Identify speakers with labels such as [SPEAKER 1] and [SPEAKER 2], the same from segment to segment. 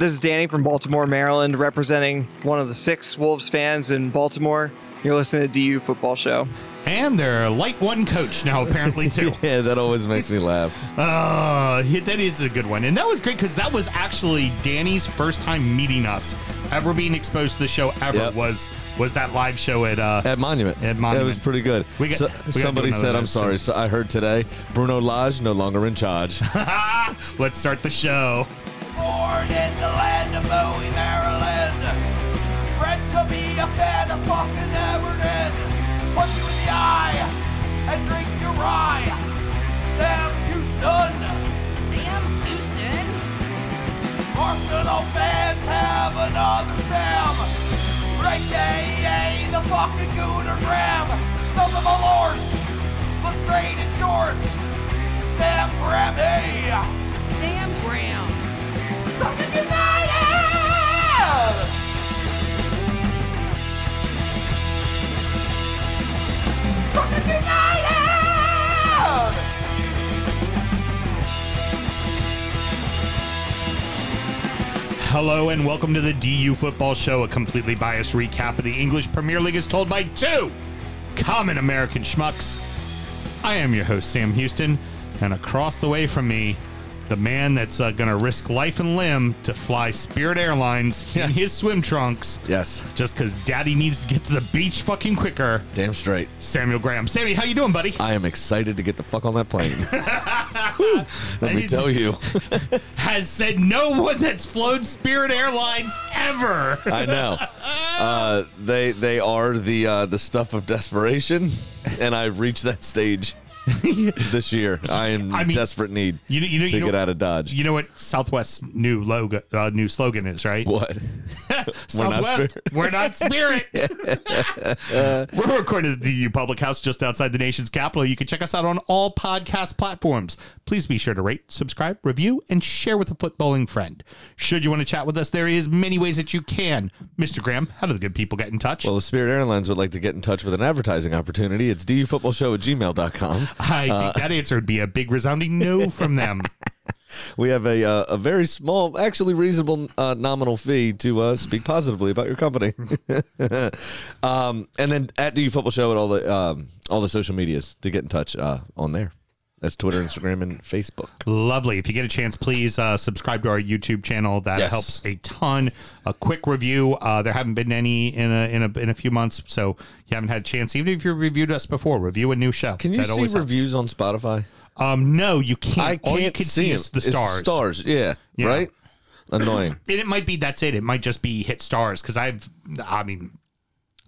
[SPEAKER 1] This is Danny from Baltimore, Maryland, representing one of the six Wolves fans in Baltimore. You're listening to DU Football Show.
[SPEAKER 2] And their light one coach now apparently too.
[SPEAKER 3] Yeah, that always makes me laugh.
[SPEAKER 2] Uh, that is a good one. And that was great because that was actually Danny's first time meeting us, ever being exposed to the show ever
[SPEAKER 3] Yep.
[SPEAKER 2] was was that live show at uh
[SPEAKER 3] At Monument.
[SPEAKER 2] At
[SPEAKER 3] Yeah, it was pretty good.
[SPEAKER 2] We got-
[SPEAKER 3] So-
[SPEAKER 2] we
[SPEAKER 3] somebody said, I'm sorry. So I heard today, Bruno Lage no longer in charge.
[SPEAKER 2] Let's start the show.
[SPEAKER 4] Born in the land of Bowie, Maryland. Bred to be a fan of fucking Everton. Punch you in the eye and drink your rye. Sam Houston.
[SPEAKER 5] Sam Houston?
[SPEAKER 4] Arsenal fans have another Sam. AKA the fucking Gooner Graham. Stump of a lord. Look straight in shorts. Sam Grammy.
[SPEAKER 5] Sam Graham.
[SPEAKER 2] Hello and welcome to the DU Football Show, a completely biased recap of the English Premier League as told by two common American schmucks. I am your host, Sam Houston, and across the way from me, the man that's uh, going to risk life and limb to fly Spirit Airlines in his swim trunks
[SPEAKER 3] yes.
[SPEAKER 2] just because daddy needs to get to the beach fucking quicker,
[SPEAKER 3] Damn straight.
[SPEAKER 2] Samuel Graham. Sammy, how you doing, buddy?
[SPEAKER 3] I am excited to get the fuck on that plane. Whew, Let me tell you.
[SPEAKER 2] Has said no one that's flown Spirit Airlines ever.
[SPEAKER 3] I know. Uh, they they are the uh, the stuff of desperation, and I've reached that stage this year. I am
[SPEAKER 2] I
[SPEAKER 3] in
[SPEAKER 2] mean,
[SPEAKER 3] desperate need
[SPEAKER 2] you you know-
[SPEAKER 3] to
[SPEAKER 2] you know-
[SPEAKER 3] get out of Dodge.
[SPEAKER 2] You know what Southwest's new logo, uh, new slogan is, right?
[SPEAKER 3] what? We're not
[SPEAKER 2] Southwest,
[SPEAKER 3] Spirit.
[SPEAKER 2] we're not Spirit. we're recorded at the U Public House just outside the nation's capital. You can check us out on all podcast platforms. Please be sure to rate, subscribe, review, and share with a footballing friend. Should you want to chat with us, there is many ways that you can. Mr. Graham, how do the good people get in touch?
[SPEAKER 3] Well, if Spirit Airlines would like to get in touch with an advertising opportunity, it's dufootballshow at gmail.com.
[SPEAKER 2] I think that answer would be a big resounding no from them.
[SPEAKER 3] We have a uh, a very small, actually reasonable uh, nominal fee to uh, speak positively about your company. um, and then at DU Football Show at all the um, all the social medias to get in touch uh, on there. That's Twitter, Instagram, and Facebook.
[SPEAKER 2] Lovely. If you get a chance, please uh, subscribe to our YouTube channel. That
[SPEAKER 3] Yes.
[SPEAKER 2] helps a ton. A quick review. Uh, there haven't been any in a, in a in a few months, so you haven't had a chance. Even if you reviewed us before, review a new show.
[SPEAKER 3] Can you
[SPEAKER 2] That
[SPEAKER 3] see
[SPEAKER 2] always helps.
[SPEAKER 3] reviews on Spotify?
[SPEAKER 2] Um, no, you can't.
[SPEAKER 3] I can't
[SPEAKER 2] All you can
[SPEAKER 3] see,
[SPEAKER 2] see is the stars.
[SPEAKER 3] stars, yeah,
[SPEAKER 2] Yeah.
[SPEAKER 3] right. Annoying.
[SPEAKER 2] And it might be that's it. It might just be hit stars because I've. I mean,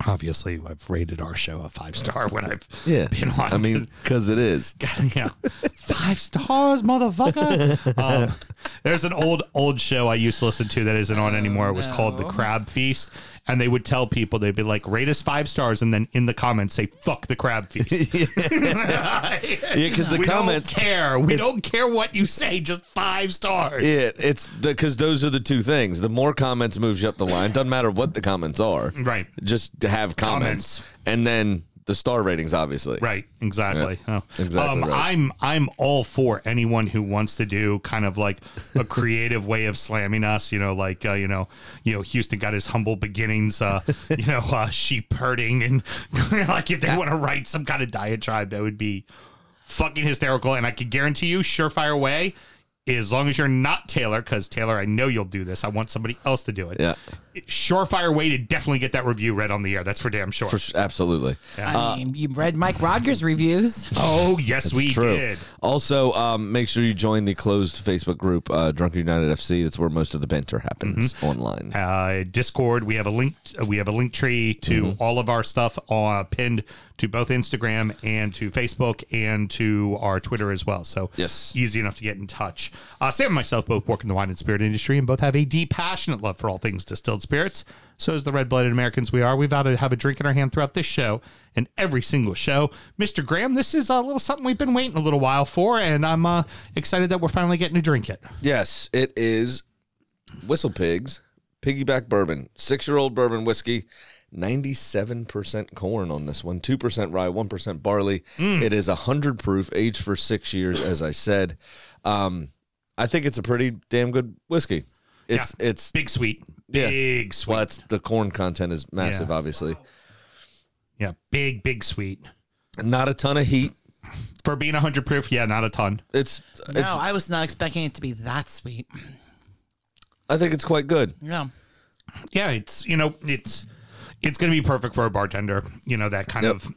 [SPEAKER 2] obviously, I've rated our show a five star when I've
[SPEAKER 3] Yeah,
[SPEAKER 2] been on.
[SPEAKER 3] I mean, because it is.
[SPEAKER 2] yeah, five stars, motherfucker. um, there's an old old show I used to listen to that isn't on anymore. It was called The. Crab Feast, and they would tell people they'd be like, "Rate us five stars," and then in the comments say, "Fuck the Crab Feast."
[SPEAKER 3] Yeah, because the
[SPEAKER 2] we
[SPEAKER 3] comments.
[SPEAKER 2] don't care. We don't care what you say. Just five stars.
[SPEAKER 3] Yeah, it's because those are the two things. The more comments moves you up the line. Doesn't matter what the comments are.
[SPEAKER 2] Right.
[SPEAKER 3] Just to have comments,
[SPEAKER 2] Comments.
[SPEAKER 3] and then the star ratings, obviously.
[SPEAKER 2] Right, exactly.
[SPEAKER 3] Yeah,
[SPEAKER 2] Oh.
[SPEAKER 3] exactly
[SPEAKER 2] Um,
[SPEAKER 3] right.
[SPEAKER 2] I'm I'm all for anyone who wants to do kind of like a creative way of slamming us. You know, like uh, you know, you know, Houston got his humble beginnings. Uh, you know, uh, sheep herding, and like if they want to write some kind of diatribe, that would be fucking hysterical. And I can guarantee you, surefire way. As long as you're not Taylor, because Taylor, I know you'll do this. I want somebody else to do it.
[SPEAKER 3] Yeah,
[SPEAKER 2] Surefire way to definitely get that review read on the air. That's for damn sure.
[SPEAKER 3] for s- absolutely.
[SPEAKER 5] I mean, you read Mike Rogers' reviews.
[SPEAKER 2] oh yes, we
[SPEAKER 3] It's true.
[SPEAKER 2] did.
[SPEAKER 3] Also, um, make sure you join the closed Facebook group, uh, Drunken United FC. That's where most of the banter happens
[SPEAKER 2] Mm-hmm.
[SPEAKER 3] online.
[SPEAKER 2] uh, Discord. We have a link. We have a link tree to
[SPEAKER 3] Mm-hmm.
[SPEAKER 2] all of our stuff uh, pinned to both Instagram and to Facebook and to our Twitter as well. So
[SPEAKER 3] Yes.
[SPEAKER 2] easy enough to get in touch. Uh, Sam and myself both work in the wine and spirit industry and both have a deep, passionate love for all things distilled spirits. So as the red-blooded Americans we are, we vow to have a drink in our hand throughout this show and every single show. Mr. Graham, this is a little something we've been waiting a little while for, and I'm uh, excited that we're finally getting to drink it.
[SPEAKER 3] Yes, it is Whistle Pigs Piggyback Bourbon, six year old bourbon whiskey. 97% corn on this one, 2% rye, 1% barley. It is 100 proof, aged for six years, as I said. Um, I think it's a pretty damn good whiskey. It's it's
[SPEAKER 2] Big sweet.
[SPEAKER 3] Yeah.
[SPEAKER 2] Big sweet.
[SPEAKER 3] well, it's the corn content is massive,
[SPEAKER 2] Yeah.
[SPEAKER 3] obviously.
[SPEAKER 2] Yeah, big, big sweet.
[SPEAKER 3] Not a ton of heat.
[SPEAKER 2] For being 100 proof, yeah, not a ton.
[SPEAKER 3] It's
[SPEAKER 5] No, I was not expecting it to be that sweet.
[SPEAKER 3] I think it's quite good.
[SPEAKER 5] Yeah,
[SPEAKER 2] Yeah, it's, you know, it's it's going to be perfect for a bartender. You know, that kind
[SPEAKER 3] Yep.
[SPEAKER 2] of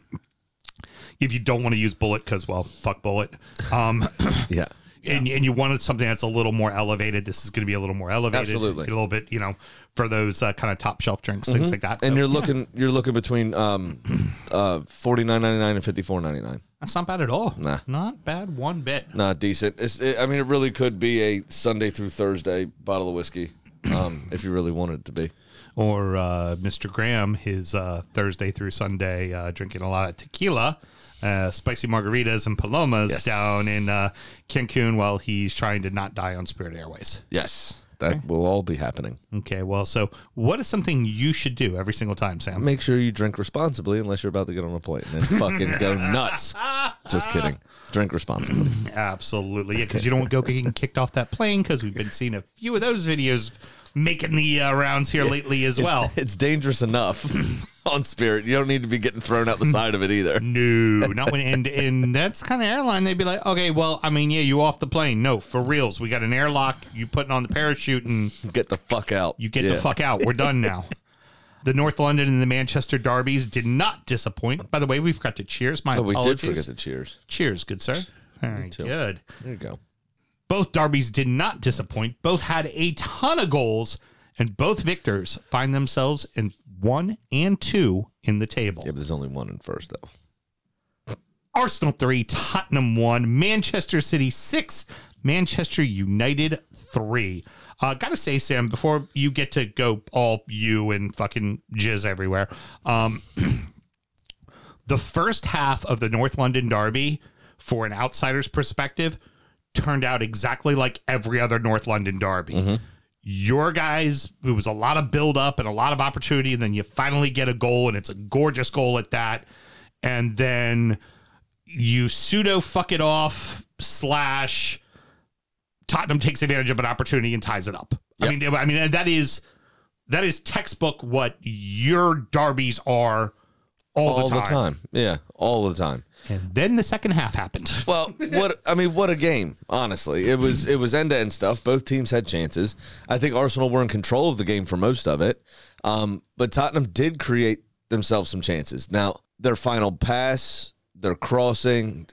[SPEAKER 2] if you don't want to use Bulleit cuz well, fuck Bulleit. Um
[SPEAKER 3] Yeah.
[SPEAKER 2] and, and you wanted something that's a little more elevated. This is going to be a little more elevated,
[SPEAKER 3] Absolutely.
[SPEAKER 2] a little bit, you know, for those uh, kind of top shelf drinks, things like that.
[SPEAKER 3] And
[SPEAKER 2] So,
[SPEAKER 3] you're looking you're looking between um uh forty nine ninety nine and fifty four ninety nine.
[SPEAKER 2] that's not bad at all.
[SPEAKER 3] Nah.
[SPEAKER 2] not bad one bit.
[SPEAKER 3] Not decent. It's, it, I mean, it really could be a Sunday through Thursday bottle of whiskey, um, if you really wanted it to be.
[SPEAKER 2] Or uh, Mr. Graham, his uh, Thursday through Sunday, uh, drinking a lot of tequila, uh, spicy margaritas, and palomas
[SPEAKER 3] Yes.
[SPEAKER 2] down in uh, Cancun while he's trying to not die on Spirit Airways.
[SPEAKER 3] Yes, that will all be happening.
[SPEAKER 2] Okay, well, so what is something you should do every single time, Sam?
[SPEAKER 3] Make sure you drink responsibly, unless you're about to get on a plane and fucking go nuts. Just kidding. Drink responsibly.
[SPEAKER 2] Absolutely, yeah, because you don't want to go getting kicked off that plane because we've been seeing a few of those videos making the uh, rounds here lately as well.
[SPEAKER 3] It's dangerous enough on Spirit. You don't need to be getting thrown out the side of it either.
[SPEAKER 2] No, not when and and that's kind of airline. They'd be like, okay, well, I mean, yeah, you off the plane. No, for reals, we got an airlock. You putting on the parachute and
[SPEAKER 3] Get the fuck out.
[SPEAKER 2] you get
[SPEAKER 3] Yeah.
[SPEAKER 2] the fuck out. We're done now. The North London and the Manchester derbies did not disappoint. By the way, we forgot to cheers. My
[SPEAKER 3] Oh, we
[SPEAKER 2] apologies.
[SPEAKER 3] did forget the cheers.
[SPEAKER 2] cheers, good sir. Very good.
[SPEAKER 3] There you go.
[SPEAKER 2] Both derbies did not disappoint. Both had a ton of goals, and both victors find themselves in one and two in the table.
[SPEAKER 3] Yeah, but there's only one in first, though.
[SPEAKER 2] Arsenal three, Tottenham one, Manchester City six, Manchester United three. Uh, gotta say, Sam, before you get to go all you and fucking jizz everywhere, um, the first half of the North London Derby, for an outsider's perspective, turned out exactly like every other North London Derby. Mm-hmm. Your guys, it was a lot of build up and a lot of opportunity, and then you finally get a goal, and it's a gorgeous goal at that. And then you pseudo fuck it off slash Tottenham takes advantage of an opportunity and ties it up. I mean, I mean that is that is textbook what your derbies are all,
[SPEAKER 3] All
[SPEAKER 2] the,
[SPEAKER 3] the
[SPEAKER 2] time.
[SPEAKER 3] time. Yeah, all the time.
[SPEAKER 2] And then the second half happened.
[SPEAKER 3] Well, what I mean, what a game! Honestly, it was it was end to end stuff. Both teams had chances. I think Arsenal were in control of the game for most of it, um, but Tottenham did create themselves some chances. Now, their final pass, their crossing,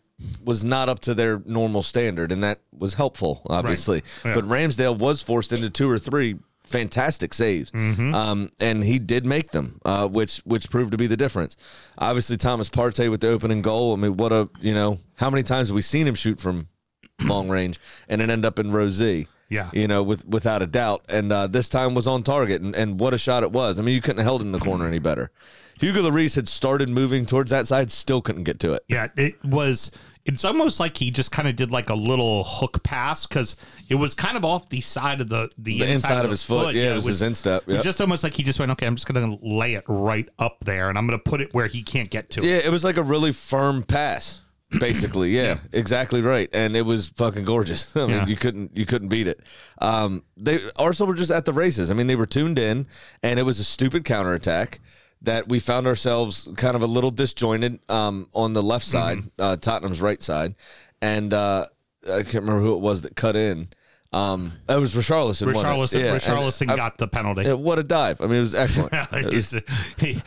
[SPEAKER 3] was not up to their normal standard, and that was helpful, obviously.
[SPEAKER 2] Yeah.
[SPEAKER 3] But Ramsdale was forced into two or three fantastic saves,
[SPEAKER 2] Mm-hmm.
[SPEAKER 3] um, and he did make them, uh, which which proved to be the difference. Obviously, Thomas Partey with the opening goal. I mean, what a you know how many times have we seen him shoot from long range and then end up in row Z?
[SPEAKER 2] Yeah.
[SPEAKER 3] you know, with without a doubt. And uh, this time was on target, and, and what a shot it was. I mean, you couldn't have held it in the corner any better. Hugo Lloris had started moving towards that side, still couldn't get to it.
[SPEAKER 2] Yeah, it was. It's almost like he just kind of did like a little hook pass because it was kind of off the side of the the,
[SPEAKER 3] The inside of his foot, yeah, it was his instep,
[SPEAKER 2] It was just almost like he just went, okay, I'm just going to lay it right up there, and I'm going to put it where he can't get to it.
[SPEAKER 3] Yeah, it was like a really firm pass, basically. Yeah, exactly right. And it was fucking gorgeous. I mean,
[SPEAKER 2] Yeah.
[SPEAKER 3] you couldn't you couldn't beat it. Um, they Arsenal were just at the races. I mean, they were tuned in, and it was a stupid counterattack that we found ourselves kind of a little disjointed um, on the left side, uh, Tottenham's right side, and uh, I can't remember who it was that cut in. Um, it was Richarlison. wasn't it?
[SPEAKER 2] Richarlison,
[SPEAKER 3] and
[SPEAKER 2] Richarlison
[SPEAKER 3] I-
[SPEAKER 2] got the penalty.
[SPEAKER 3] yeah, what a dive! I mean, it was excellent. It was
[SPEAKER 2] he,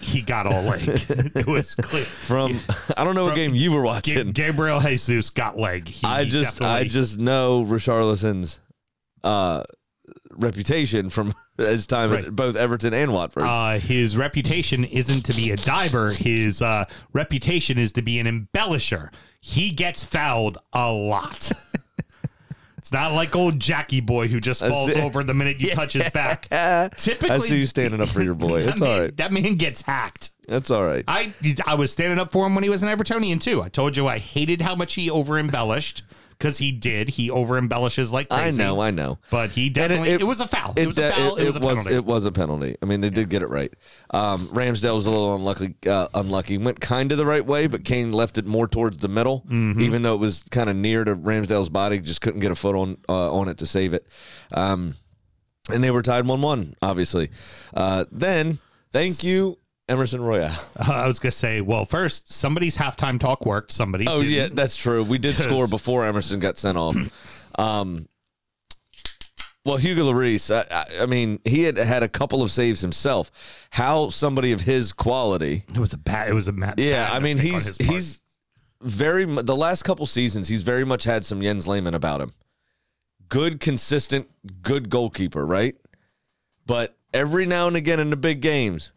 [SPEAKER 2] he got all leg. It was clear.
[SPEAKER 3] from I don't know what game you were watching.
[SPEAKER 2] Gabriel Jesus got leg. He
[SPEAKER 3] I just I just know Richarlison's uh reputation from his time
[SPEAKER 2] Right.
[SPEAKER 3] at both Everton and Watford.
[SPEAKER 2] uh, his reputation isn't to be a diver. His uh, reputation is to be an embellisher. He gets fouled a lot. it's not like old Jackie boy who just falls over the minute you touch his back. Typically,
[SPEAKER 3] I see you standing up for your boy. It's
[SPEAKER 2] man,
[SPEAKER 3] all right.
[SPEAKER 2] That man gets hacked.
[SPEAKER 3] That's all right.
[SPEAKER 2] I I was standing up for him when he was an Evertonian too. I told you I hated how much he over embellished because he did. He over embellishes like crazy.
[SPEAKER 3] I know, I know.
[SPEAKER 2] But he definitely it, was a foul. It, was a foul. It, was a penalty.
[SPEAKER 3] it was a penalty. I mean, they did get it right. Um, Ramsdale was a little unlucky. Uh, unlucky. Went kind of the right way, but Kane left it more towards the middle,
[SPEAKER 2] Mm-hmm.
[SPEAKER 3] even though it was kind of near to Ramsdale's body. Just couldn't get a foot on uh, on it to save it. Um, and they were tied one-one. Obviously, uh, then thank you, Emerson Royal.
[SPEAKER 2] I was gonna say, well, first somebody's halftime talk worked. Somebody's
[SPEAKER 3] Oh
[SPEAKER 2] didn't.
[SPEAKER 3] yeah, that's true. We did score before Emerson got sent off. Um, well, Hugo Lloris, I, I, I mean, he had had a couple of saves himself. How somebody of his quality,
[SPEAKER 2] It was a bad. It was a mad.
[SPEAKER 3] yeah,
[SPEAKER 2] bad
[SPEAKER 3] I mean, he's he's very the last couple seasons, he's very much had some Jens Lehmann about him. Good, consistent, good goalkeeper, right? But every now and again in the big games,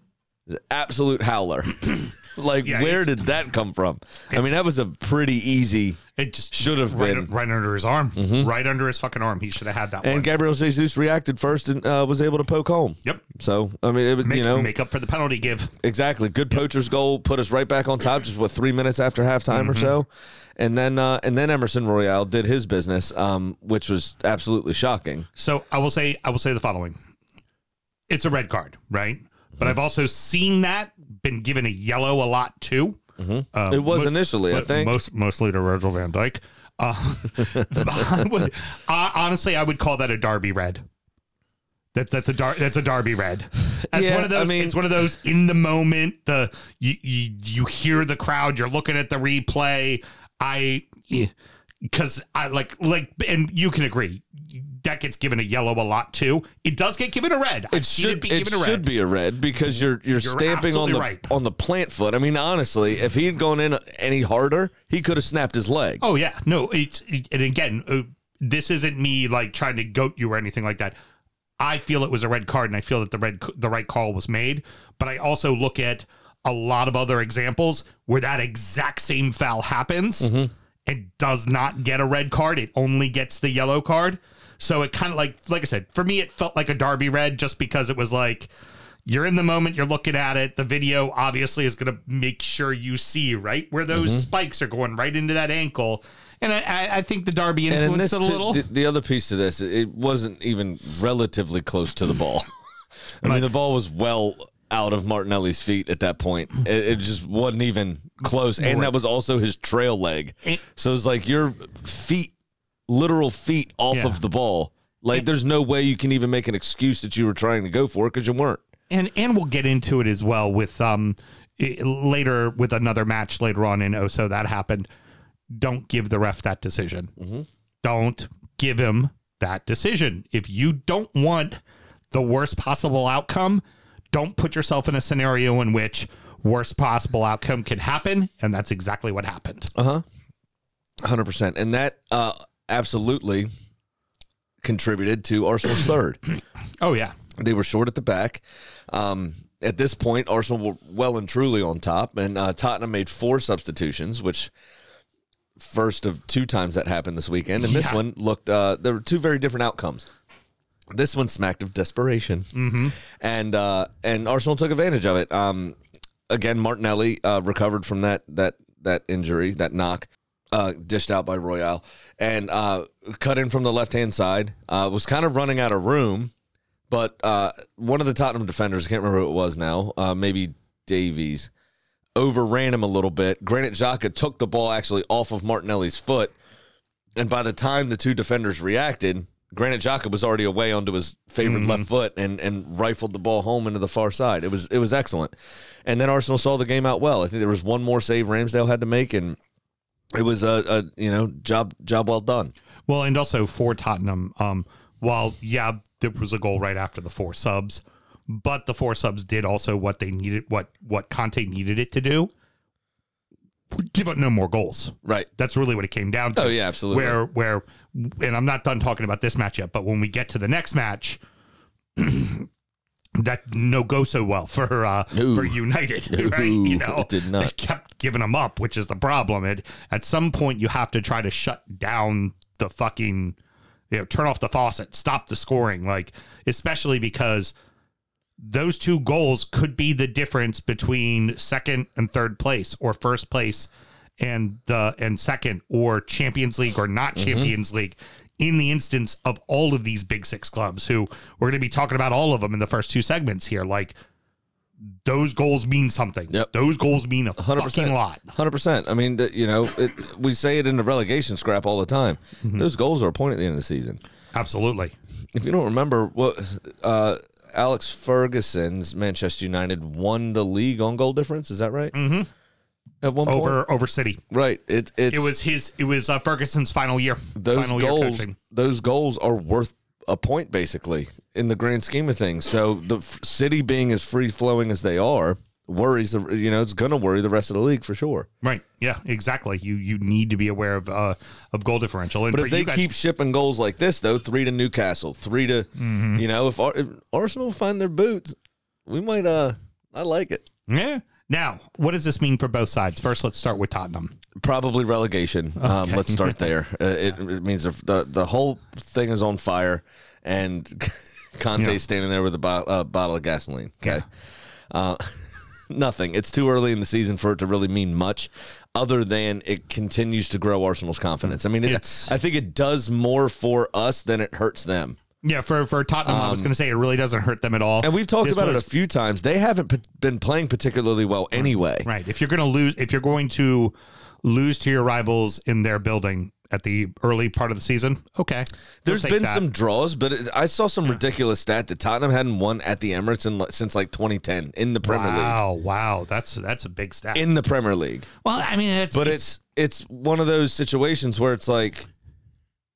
[SPEAKER 3] absolute howler. like,
[SPEAKER 2] Yeah,
[SPEAKER 3] where did that come from? I mean, that was a pretty easy.
[SPEAKER 2] It just
[SPEAKER 3] Should have
[SPEAKER 2] right,
[SPEAKER 3] been. Mm-hmm.
[SPEAKER 2] right under his arm, right under his fucking arm. He should have had that one.
[SPEAKER 3] And
[SPEAKER 2] one.
[SPEAKER 3] Gabriel Jesus reacted first and uh, was able to poke home.
[SPEAKER 2] yep.
[SPEAKER 3] So I mean, it,
[SPEAKER 2] Make,
[SPEAKER 3] you know,
[SPEAKER 2] make up for the penalty give.
[SPEAKER 3] exactly good poacher's goal put us right back on top. Just what three minutes after halftime or so, and then uh, and then Emerson Royal did his business, um, which was absolutely shocking.
[SPEAKER 2] So I will say, I will say the following: It's a red card, right?
[SPEAKER 3] Mm-hmm.
[SPEAKER 2] But I've also seen that been given a yellow a lot too. Um,
[SPEAKER 3] It was
[SPEAKER 2] most-
[SPEAKER 3] initially, I think.
[SPEAKER 2] most mostly to Virgil van Dijk. Uh, I would- uh, honestly, I would call that a Derby red. That, that's a dar- that's a Derby red. That's
[SPEAKER 3] Yeah,
[SPEAKER 2] one of
[SPEAKER 3] I
[SPEAKER 2] those.
[SPEAKER 3] mean-
[SPEAKER 2] it's one of those in the moment. The you, you you hear the crowd. You're looking at the replay. I because I like like and you can agree that gets given a yellow a lot too. It does get given a red. I've
[SPEAKER 3] It should
[SPEAKER 2] be
[SPEAKER 3] it
[SPEAKER 2] given a red.
[SPEAKER 3] should be a red because you're you're, stamping on the
[SPEAKER 2] right.
[SPEAKER 3] on the plant foot. I mean, honestly, if he had gone in any harder, he could have snapped his leg.
[SPEAKER 2] Oh yeah, no. It's it, and again, uh, this isn't me like trying to goat you or anything like that. I feel it was a red card, and I feel that the red the right call was made. But I also look at a lot of other examples where that exact same foul happens and does not get a red card. It only gets the yellow card. So it kind of like like I said, for me, it felt like a Derby red just because it was like. You're in the moment, you're looking at it. The video obviously is going to make sure you see right where those mm-hmm. spikes are going right into that ankle. And I, I, think the
[SPEAKER 3] in
[SPEAKER 2] influenced
[SPEAKER 3] this,
[SPEAKER 2] it a
[SPEAKER 3] t-
[SPEAKER 2] little.
[SPEAKER 3] the, the other piece to this, it wasn't even relatively close to the ball. I mean, the ball was well out of Martinelli's feet at that point. It, it just wasn't even close, and that was also his trail leg. So it's like your feet, literal feet, off
[SPEAKER 2] Yeah.
[SPEAKER 3] of the ball. Like, there's no way you can even make an excuse that you were trying to go for it because you weren't.
[SPEAKER 2] and and we'll get into it as well with um later with another match later on in oh so that happened don't give the ref that decision don't give him that decision if you don't want the worst possible outcome don't put yourself in a scenario in which worst possible outcome can happen and that's exactly what happened Uh huh.
[SPEAKER 3] Hundred percent, and that uh, absolutely contributed to Arsenal's third.
[SPEAKER 2] oh yeah
[SPEAKER 3] They were short at the back. Um, at this point, Arsenal were well and truly on top, and uh, Tottenham made four substitutions, which first of two times that happened this weekend. And this
[SPEAKER 2] Yeah.
[SPEAKER 3] one looked. Uh, there were two very different outcomes. This one smacked of desperation, mm-hmm. and uh, and Arsenal took advantage of it. Um, again, Martinelli uh, recovered from that that that injury, that knock, uh, dished out by Royal, and uh, cut in from the left hand side. Uh, was kind of running out of room, but uh, one of the Tottenham defenders, I can't remember who it was now, uh, maybe Davies, overran him a little bit. Granit Xhaka took the ball actually off of Martinelli's foot, and by the time the two defenders reacted, Granit Xhaka was already away onto his favorite left foot and and rifled the ball home into the far side. It was it was excellent, and then Arsenal saw the game out well. I think there was one more save Ramsdale had to make, and it was a, a you know job job well done.
[SPEAKER 2] Well, and also for Tottenham, um, while yeah, there was a goal right after the four subs, but the four subs did also what they needed, what what Conte needed it to do. Give up no more goals.
[SPEAKER 3] Right.
[SPEAKER 2] That's really what it came down to.
[SPEAKER 3] Oh, yeah, absolutely.
[SPEAKER 2] Where where, and I'm not done talking about this match yet, but when we get to the next match. That no go so well for uh,
[SPEAKER 3] No.
[SPEAKER 2] for United,
[SPEAKER 3] No,
[SPEAKER 2] right? You know,
[SPEAKER 3] it did not.
[SPEAKER 2] They kept giving them up, which is the problem. And at some point, you have to try to shut down the fucking, you know, turn off the faucet, stop the scoring. Like, especially because those two goals could be the difference between second and third place, or first place and the and second, or Champions League or not
[SPEAKER 3] Mm-hmm.
[SPEAKER 2] Champions League. In the instance of all of these big six clubs, who we're going to be talking about all of them in the first two segments here, like those goals mean something.
[SPEAKER 3] Yep.
[SPEAKER 2] Those goals mean a
[SPEAKER 3] Hundred
[SPEAKER 2] fucking
[SPEAKER 3] percent,
[SPEAKER 2] lot.
[SPEAKER 3] Hundred percent. I mean, you know, it, we say it in the relegation scrap all the time.
[SPEAKER 2] Mm-hmm.
[SPEAKER 3] Those goals are a point at the end of the season.
[SPEAKER 2] Absolutely.
[SPEAKER 3] if you don't remember, what uh, Alex Ferguson's Manchester United won the league on goal difference. Is that right? Mm-hmm. At one point,
[SPEAKER 2] over over City.
[SPEAKER 3] right? It, it's
[SPEAKER 2] It was his. It was uh, Ferguson's final year.
[SPEAKER 3] those
[SPEAKER 2] final
[SPEAKER 3] goals.
[SPEAKER 2] coaching.
[SPEAKER 3] Those goals are worth a point basically in the grand scheme of things. So the f- city being as free flowing as they are worries. the- You know, it's going to worry the rest of the league for sure.
[SPEAKER 2] Right. Yeah. Exactly. You you need to be aware of uh of goal differential. And
[SPEAKER 3] But if they
[SPEAKER 2] you guys,
[SPEAKER 3] keep shipping goals like this, though, three to Newcastle, three to,
[SPEAKER 2] Mm-hmm.
[SPEAKER 3] you know, if, Ar- if Arsenal find their boots, we might. uh I like it.
[SPEAKER 2] yeah. Now, what does this mean for both sides? First, let's start with Tottenham.
[SPEAKER 3] Probably relegation. Um, let's start there. Uh, it, it means the, the the whole thing is on fire, and Conte's
[SPEAKER 2] Yeah.
[SPEAKER 3] standing there with a bo- uh, bottle of gasoline. Okay. Uh, nothing. It's too early in the season for it to really mean much, other than it continues to grow Arsenal's confidence. I mean, it,
[SPEAKER 2] It's-
[SPEAKER 3] I think it does more for us than it hurts them.
[SPEAKER 2] Yeah, for for Tottenham, I was going to say it really doesn't hurt them at all.
[SPEAKER 3] Um, And we've talked
[SPEAKER 2] This
[SPEAKER 3] about it a few times. They haven't p- been playing particularly well anyway.
[SPEAKER 2] Right. If you're going to lose, if you're going to lose to your rivals in their building at the early part of the season, okay.
[SPEAKER 3] There's been
[SPEAKER 2] that.
[SPEAKER 3] some draws, but it, I saw some ridiculous stat that Tottenham hadn't won at the Emirates in, since like 2010 in the Premier League.
[SPEAKER 2] Wow, wow, that's that's a big stat.
[SPEAKER 3] In the Premier League,
[SPEAKER 2] well, I mean, it's
[SPEAKER 3] but it's it's one of those situations where it's like,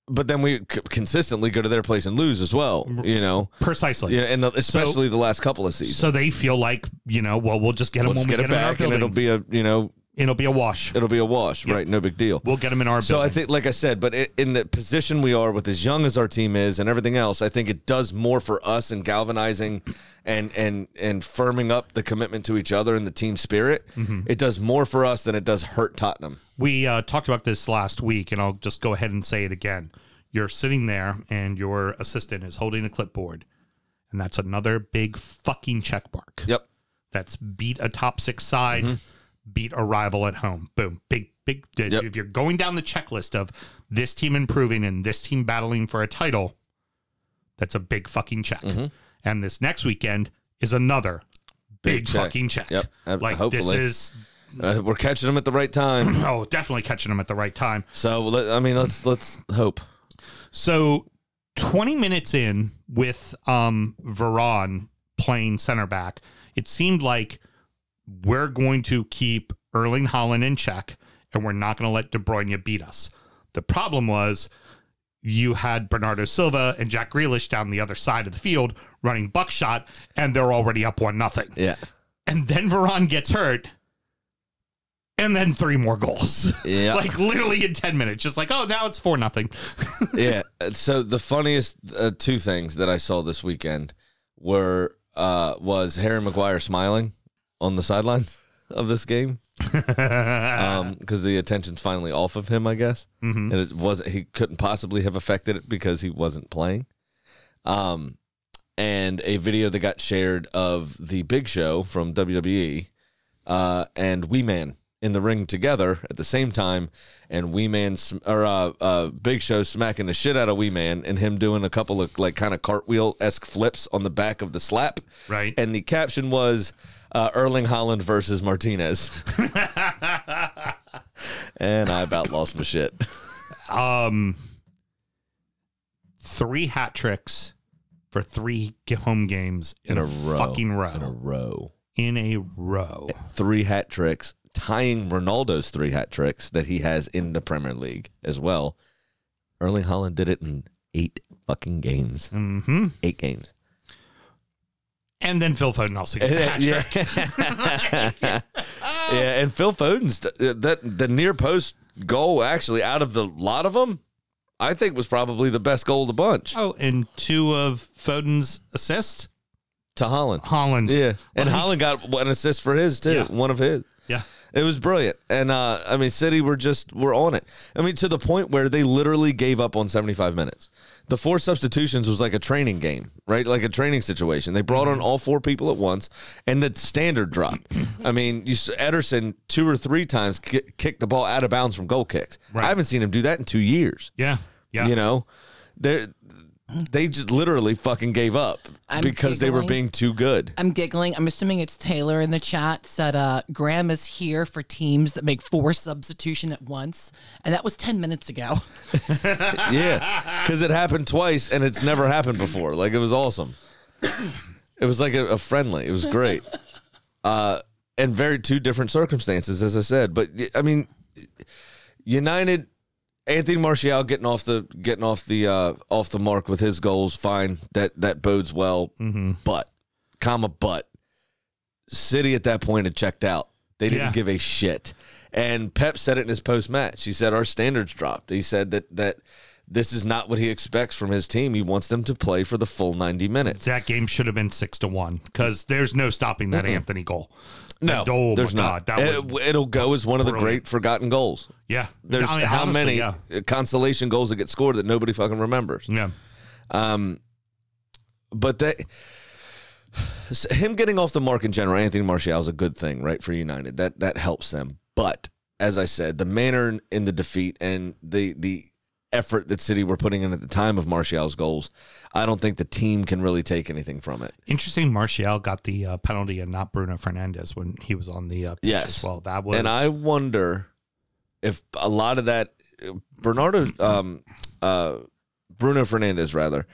[SPEAKER 3] but then we c- consistently go to their place and lose as well. You know,
[SPEAKER 2] precisely.
[SPEAKER 3] yeah, and the, especially the last couple of seasons.
[SPEAKER 2] So they feel like you know, well, we'll just get them
[SPEAKER 3] Let's
[SPEAKER 2] when we
[SPEAKER 3] get
[SPEAKER 2] get,
[SPEAKER 3] it
[SPEAKER 2] them
[SPEAKER 3] back, and it'll be a you know
[SPEAKER 2] it'll be a wash.
[SPEAKER 3] it'll be a wash, right? No big deal.
[SPEAKER 2] We'll get them in our
[SPEAKER 3] So
[SPEAKER 2] building.
[SPEAKER 3] I think, like I said, but i- in the position we are with as young as our team is and everything else, I think it does more for us in galvanizing and and and firming up the commitment to each other and the team spirit.
[SPEAKER 2] Mm-hmm.
[SPEAKER 3] It does more for us than it does hurt Tottenham.
[SPEAKER 2] We uh, talked about this last week, and I'll just go ahead and say it again. You're sitting there, and your assistant is holding a clipboard, and that's another big fucking check mark.
[SPEAKER 3] Yep.
[SPEAKER 2] That's beat a top six side, beat a rival at home. Boom. Big, big.
[SPEAKER 3] Yep.
[SPEAKER 2] If you're going down the checklist of this team improving and this team battling for a title, that's a big fucking check. And this next weekend is another big,
[SPEAKER 3] Big check.
[SPEAKER 2] fucking check.
[SPEAKER 3] Yep. Uh,
[SPEAKER 2] Like
[SPEAKER 3] hopefully.
[SPEAKER 2] this is
[SPEAKER 3] Uh, we're catching them at the right time.
[SPEAKER 2] oh, definitely catching them at the right time.
[SPEAKER 3] So let, I mean, let's let's hope.
[SPEAKER 2] So 20 minutes in with um Varane playing center back, it seemed like we're going to keep Erling Haaland in check and we're not going to let De Bruyne beat us. The problem was you had Bernardo Silva and Jack Grealish down the other side of the field running buckshot and they're already up one nothing.
[SPEAKER 3] Yeah.
[SPEAKER 2] And then Varane gets hurt and then three more goals.
[SPEAKER 3] Yeah.
[SPEAKER 2] like literally in 10 minutes just like oh now it's 4 nothing.
[SPEAKER 3] yeah. So the funniest uh, two things that I saw this weekend were uh, was Harry Maguire smiling on the sidelines of this game because the attention's finally off of him, I guess,
[SPEAKER 2] Mhm.
[SPEAKER 3] and it wasn't. He couldn't possibly have affected it because he wasn't playing. Um, and a video that got shared of the Big Show from WWE uh, and Wee Man in the ring together at the same time, and Wee Man or uh, uh, Big Show smacking the shit out of Wee Man, and him doing a couple of like kind of cartwheel esque flips on the back of the slap.
[SPEAKER 2] Right.
[SPEAKER 3] And the caption was uh, Erling Haaland versus Martinez. and I about lost my shit.
[SPEAKER 2] um three hat tricks for three home games in,
[SPEAKER 3] In
[SPEAKER 2] a,
[SPEAKER 3] a row.
[SPEAKER 2] fucking row
[SPEAKER 3] In a row.
[SPEAKER 2] in a row.
[SPEAKER 3] Three hat tricks, tying Ronaldo's three hat tricks that he has in the Premier League as well. Erling Haaland did it in eight fucking games.
[SPEAKER 2] hmm
[SPEAKER 3] Eight games.
[SPEAKER 2] And then Phil Foden also gets a hat
[SPEAKER 3] yeah.
[SPEAKER 2] trick.
[SPEAKER 3] yeah, and Phil Foden's uh, that the near post goal actually out of the lot of them, I think was probably the best goal of the bunch
[SPEAKER 2] Oh, and two of Foden's assists,
[SPEAKER 3] to Haaland.
[SPEAKER 2] Haaland.
[SPEAKER 3] Yeah, and Haaland got an assist for his too,
[SPEAKER 2] Yeah.
[SPEAKER 3] one of his.
[SPEAKER 2] Yeah.
[SPEAKER 3] It was brilliant, and uh, I mean, City were just were on it. I mean, to the point where they literally gave up on seventy five minutes. The four substitutions was like a training game, right? Like a training situation. They brought
[SPEAKER 2] Mm-hmm.
[SPEAKER 3] on all four people at once, and the standard drop. I mean, you Ederson two or three times ki- kicked the ball out of bounds from goal kicks.
[SPEAKER 2] Right.
[SPEAKER 3] I haven't seen him do that in two years.
[SPEAKER 2] Yeah. Yeah.
[SPEAKER 3] You know, there they just literally fucking gave up
[SPEAKER 5] I'm
[SPEAKER 3] because they were being too good.
[SPEAKER 5] I'm giggling. I'm assuming it's Taylor in the chat said uh, Graham is here for teams that make four substitution at once, and that was ten minutes ago.
[SPEAKER 3] yeah, because it happened twice and it's never happened before. Like it was awesome. It was like a, a friendly. It was great. Uh, and very two different circumstances, as I said. But I mean, United, Anthony Martial getting off the getting off the uh, off the mark with his goals, fine. That that bodes well. But, comma, but, City at that point had checked out. They didn't
[SPEAKER 2] Yeah.
[SPEAKER 3] give a shit. And Pep said it in his post match. He said our standards dropped. He said that that this is not what he expects from his team. He wants them to play for the full ninety minutes.
[SPEAKER 2] That game should have been six to one because there's no stopping that Antony goal.
[SPEAKER 3] No,
[SPEAKER 2] That- oh
[SPEAKER 3] there's not.
[SPEAKER 2] God, that was
[SPEAKER 3] it, will go as one of the
[SPEAKER 2] brilliant.
[SPEAKER 3] great forgotten goals.
[SPEAKER 2] yeah.
[SPEAKER 3] There's
[SPEAKER 2] I mean,
[SPEAKER 3] how
[SPEAKER 2] honestly,
[SPEAKER 3] many
[SPEAKER 2] Yeah.
[SPEAKER 3] consolation goals that get scored that nobody fucking remembers.
[SPEAKER 2] yeah.
[SPEAKER 3] Um, but that him getting off the mark in general, Anthony Martial is a good thing, right, for United. That that helps them. But as I said, the manner in the defeat and the the effort that City were putting in at the time of Martial's goals, I don't think the team can really take anything from it.
[SPEAKER 2] Interesting. Martial got the uh, penalty and not Bruno Fernandes when he was on the uh, pitch
[SPEAKER 3] Yes.
[SPEAKER 2] as well. That was
[SPEAKER 3] And I wonder if a lot of that Bernardo um uh Bruno Fernandes rather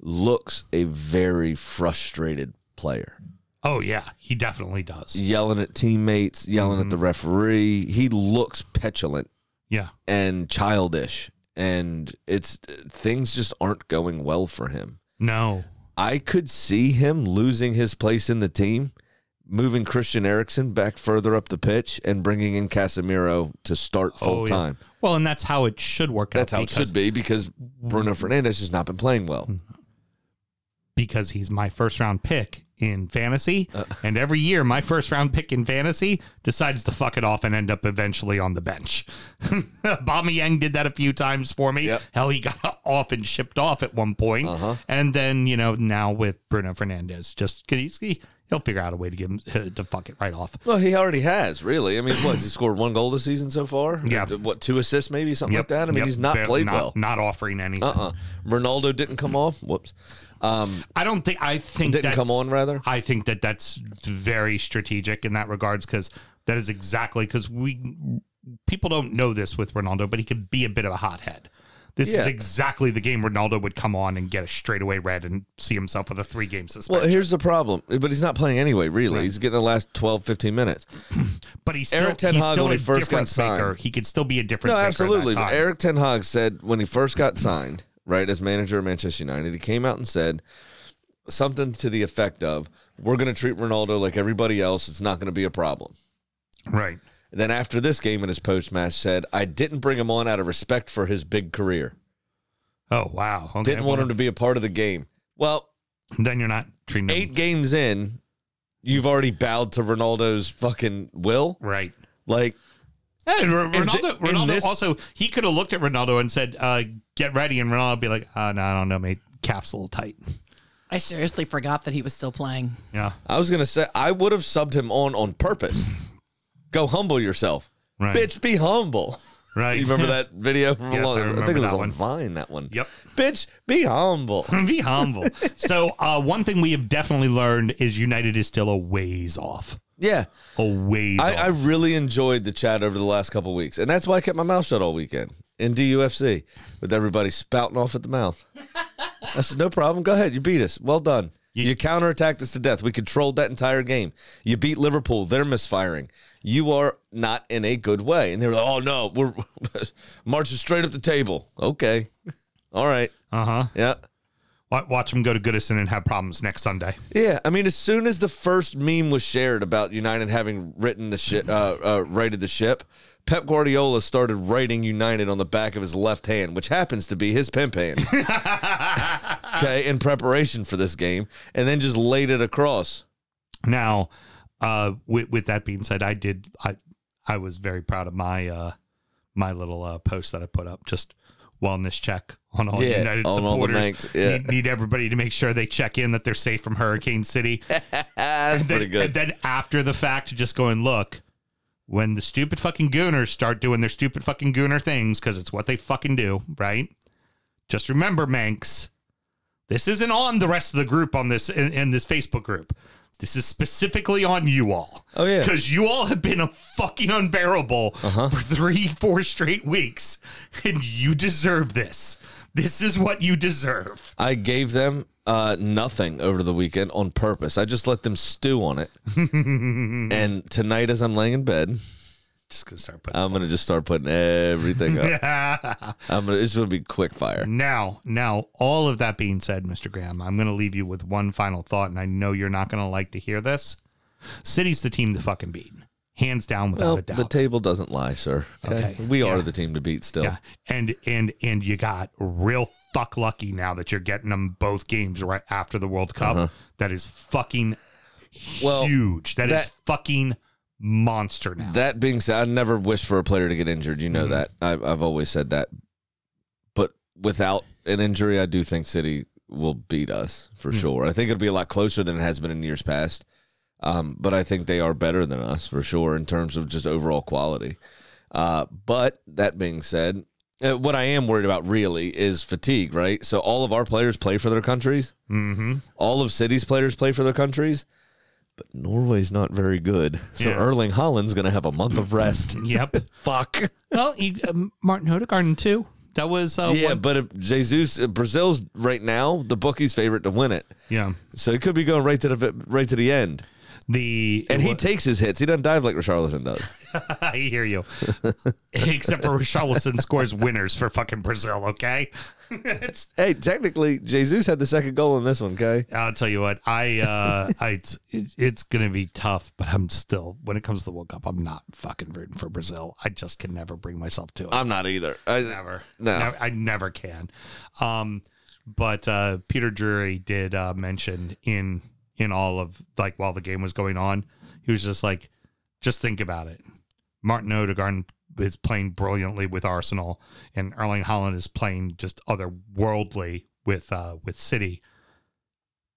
[SPEAKER 3] looks a very frustrated player.
[SPEAKER 2] Oh yeah, he definitely does.
[SPEAKER 3] Yelling at teammates, yelling at the
[SPEAKER 2] Mm-hmm.
[SPEAKER 3] referee. He looks petulant
[SPEAKER 2] Yeah.
[SPEAKER 3] and childish and it's things just aren't going well for him.
[SPEAKER 2] No.
[SPEAKER 3] I could see him losing his place in the team, moving Christian Eriksen back further up the pitch and bringing in Casemiro to start oh, full
[SPEAKER 2] Oh, yeah.
[SPEAKER 3] time.
[SPEAKER 2] Well, and that's how it should work
[SPEAKER 3] That's
[SPEAKER 2] out.
[SPEAKER 3] how it should be because Bruno Fernandes has not been playing well. Mm.
[SPEAKER 2] Because he's my first round pick in fantasy.
[SPEAKER 3] Uh.
[SPEAKER 2] and every year, my first round pick in fantasy decides to fuck it off and end up eventually on the bench. Bama Yang did that a few times for me.
[SPEAKER 3] Yep.
[SPEAKER 2] Hell, he got off and shipped off at one point.
[SPEAKER 3] Uh-huh.
[SPEAKER 2] And then, you know, now with Bruno Fernandes, just he's, he, he'll figure out a way to get him to fuck it right off.
[SPEAKER 3] Well, he already has, really. I mean, what, he scored one goal this season so far?
[SPEAKER 2] Yeah.
[SPEAKER 3] What, two assists maybe, something like that? I mean,
[SPEAKER 2] Yep.
[SPEAKER 3] he's not
[SPEAKER 2] Barely-
[SPEAKER 3] played
[SPEAKER 2] not,
[SPEAKER 3] well.
[SPEAKER 2] Not offering anything.
[SPEAKER 3] Uh-uh. Ronaldo didn't come off. Whoops. Um,
[SPEAKER 2] I don't think I think
[SPEAKER 3] Didn't come on, rather?
[SPEAKER 2] I think that that's very strategic in that regards because that is exactly because we people don't know this with Ronaldo, but he can be a bit of a hothead. This is exactly the game Ronaldo would come on and get a straightaway red and see himself with a three game suspension.
[SPEAKER 3] well, here's the problem. But he's not playing anyway, really. He's getting the last 12, 15 minutes.
[SPEAKER 2] but he's still,
[SPEAKER 3] Erik Ten Hag,
[SPEAKER 2] still
[SPEAKER 3] when
[SPEAKER 2] a
[SPEAKER 3] he first got
[SPEAKER 2] difference maker.
[SPEAKER 3] signed-
[SPEAKER 2] He could still be a difference
[SPEAKER 3] No, absolutely. Erik Ten Hag said when he first got signed, right, as manager of Manchester United, he came out and said something to the effect of, "We're going to treat Ronaldo like everybody else. It's not going to be a problem."
[SPEAKER 2] right.
[SPEAKER 3] Then after this game in his post match said, "I didn't bring him on out of respect for his big career.
[SPEAKER 2] Oh wow. Okay.
[SPEAKER 3] Didn't want him to be a part of the game." Well,
[SPEAKER 2] Then you're not treating him
[SPEAKER 3] eight games in, you've already bowed to Ronaldo's fucking will.
[SPEAKER 2] right.
[SPEAKER 3] Like,
[SPEAKER 2] Hey, R-
[SPEAKER 3] Is the-
[SPEAKER 2] Ronaldo, Ronaldo
[SPEAKER 3] this-
[SPEAKER 2] also he could have looked at Ronaldo and said, uh, "Get ready," and Ronaldo would be like, uh, "No, I don't know, mate. Calf's a little tight."
[SPEAKER 5] I seriously forgot that he was still playing.
[SPEAKER 2] Yeah,
[SPEAKER 3] I was gonna say, I would have subbed him on on purpose. Go humble yourself,
[SPEAKER 2] right.
[SPEAKER 3] bitch. Be humble.
[SPEAKER 2] right.
[SPEAKER 3] You remember that video from
[SPEAKER 2] Yes,
[SPEAKER 3] long,
[SPEAKER 2] I
[SPEAKER 3] I,
[SPEAKER 2] remember
[SPEAKER 3] think it was
[SPEAKER 2] that
[SPEAKER 3] on
[SPEAKER 2] one.
[SPEAKER 3] Vine. That one.
[SPEAKER 2] Yep.
[SPEAKER 3] Bitch, be humble.
[SPEAKER 2] Be humble. so, uh, one thing we have definitely learned is United is still a ways off.
[SPEAKER 3] yeah.
[SPEAKER 2] A ways
[SPEAKER 3] I,
[SPEAKER 2] off.
[SPEAKER 3] I really enjoyed the chat over the last couple weeks, and that's why I kept my mouth shut all weekend in DUFC with everybody spouting off at the mouth. I said, "No problem. Go ahead. You beat us. Well done. You,
[SPEAKER 2] You-
[SPEAKER 3] counterattacked us to death. We controlled that entire game. You beat Liverpool. They're misfiring. You are not in a good way." And they were like, "Oh no, we're marching straight up the table." Okay, all right,
[SPEAKER 2] uh huh.
[SPEAKER 3] yeah.
[SPEAKER 2] Watch them go to Goodison and have problems next Sunday.
[SPEAKER 3] Yeah, I mean, as soon as the first meme was shared about United having written the ship, uh, uh, righted the ship, Pep Guardiola started writing United on the back of his left hand, which happens to be his pimp hand. okay, in preparation for this game, and then just laid it across.
[SPEAKER 2] Now, uh, with, with that being said, I did I I was very proud of my uh, my little uh, post that I put up. Just wellness check on all
[SPEAKER 3] Yeah,
[SPEAKER 2] United
[SPEAKER 3] on all the
[SPEAKER 2] supporters.
[SPEAKER 3] Mancs, yeah.
[SPEAKER 2] need, need everybody to make sure they check in that they're safe from Hurricane City.
[SPEAKER 3] That's
[SPEAKER 2] And then,
[SPEAKER 3] pretty good.
[SPEAKER 2] And then after the fact, just going look. When the stupid fucking gooners start doing their stupid fucking gooner things, because it's what they fucking do, right? Just remember, Mancs, This isn't on the rest of the group on this in, in this Facebook group. This is specifically on you all.
[SPEAKER 3] Oh, yeah. Uh-huh.
[SPEAKER 2] because you all have been a fucking unbearable for three, four straight weeks, and you deserve this. This is what you deserve.
[SPEAKER 3] I gave them uh, nothing over the weekend on purpose. I just let them stew on it. and tonight, as I'm laying in bed,
[SPEAKER 2] Just gonna start putting.
[SPEAKER 3] I'm gonna just start putting everything up. I'm gonna. It's gonna be quick fire.
[SPEAKER 2] Now, now, all of that being said, Mr. Graham, I'm going to leave you with one final thought, and I know you're not going to like to hear this. City's the team to fucking beat, hands down, without
[SPEAKER 3] Well,
[SPEAKER 2] a doubt.
[SPEAKER 3] the table doesn't lie, sir.
[SPEAKER 2] Okay.
[SPEAKER 3] We are the team to beat still.
[SPEAKER 2] yeah, and and and you got real fuck lucky now that you're getting them both games right after the World Cup. That is fucking
[SPEAKER 3] Uh-huh. Well,
[SPEAKER 2] huge. that is fucking monster now.
[SPEAKER 3] That being said, I never wish for a player to get injured. You
[SPEAKER 2] Mm-hmm.
[SPEAKER 3] know that. I've, I've always said that. But without an injury, I do think City will beat us for
[SPEAKER 2] Hmm.
[SPEAKER 3] sure. I think it'll be a lot closer than it has been in years past. Um, but I think they are better than us for sure in terms of just overall quality. Uh, but that being said, uh, what I am worried about really is fatigue, right? So all of our players play for their countries.
[SPEAKER 2] mm-hmm.
[SPEAKER 3] All of City's players play for their countries. But Norway's not very good. So
[SPEAKER 2] Yeah.
[SPEAKER 3] Erling Haaland's going to have a month of rest.
[SPEAKER 2] Yep.
[SPEAKER 3] Fuck.
[SPEAKER 2] well, you, um, Martin Odegaard too. That was uh,
[SPEAKER 3] yeah,
[SPEAKER 2] one-
[SPEAKER 3] but if Jesus, uh, Brazil's right now the bookie's favorite to win it,
[SPEAKER 2] yeah.
[SPEAKER 3] so it could be going right to the right to the end.
[SPEAKER 2] The
[SPEAKER 3] And he takes his hits. He doesn't dive like Richarlison does.
[SPEAKER 2] I hear you. Except for Richarlison scores winners for fucking Brazil. Okay.
[SPEAKER 3] Hey, technically, Jesus had the second goal in this one. Okay,
[SPEAKER 2] I'll tell you what. I. uh I. It's, it's gonna be tough, but I'm still. When it comes to the World Cup, I'm not fucking rooting for Brazil. I just can never bring myself to it.
[SPEAKER 3] I'm not either. I,
[SPEAKER 2] never.
[SPEAKER 3] No.
[SPEAKER 2] Nev- I never can. Um, but uh, Peter Drury did uh, mention in in all of like while the game was going on, he was just like, just think about it. Martin Odegaard is playing brilliantly with Arsenal, and Erling Haaland is playing just otherworldly with uh, with City.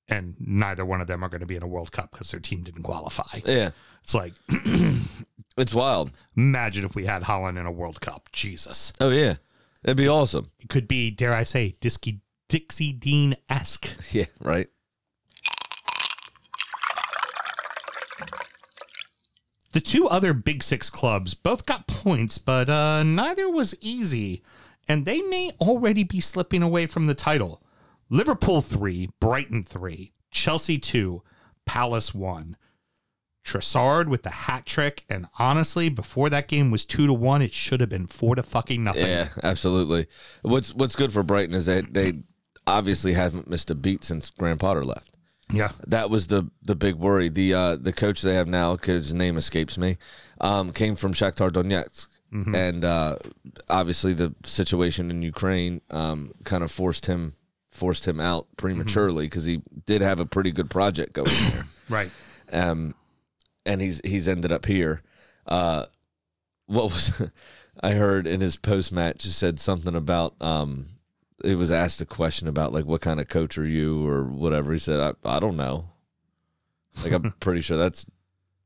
[SPEAKER 2] And neither one of them are going to be in a World Cup because their team didn't qualify.
[SPEAKER 3] Yeah,
[SPEAKER 2] It's like,
[SPEAKER 3] it's wild.
[SPEAKER 2] imagine if we had Haaland in a World Cup. Jesus.
[SPEAKER 3] Oh yeah, it'd be awesome.
[SPEAKER 2] It could be, dare I say, Disky, Dixie Dean esque.
[SPEAKER 3] Yeah, right.
[SPEAKER 2] The two other Big Six clubs both got points, but uh, neither was easy, and they may already be slipping away from the title. Liverpool 3, Brighton 3, Chelsea 2, Palace 1. Trossard with the hat trick, and honestly, before that game was 2 to 1, it should have been 4 to fucking nothing.
[SPEAKER 3] Yeah, absolutely. What's What's good for Brighton is that they obviously haven't missed a beat since Graham Potter left.
[SPEAKER 2] Yeah.
[SPEAKER 3] That was the the big worry. The uh, the coach they have now, his name escapes me, um, came from Shakhtar Donetsk, and uh, obviously the situation in Ukraine um, kind of forced him forced him out prematurely because he did have a pretty good project going there,
[SPEAKER 2] Right.
[SPEAKER 3] um, and he's he's ended up here. Uh, what was I heard in his post match? Just said something about um, it was asked a question about like what kind of coach are you or whatever. He said, I, I don't know. Like I'm pretty sure that's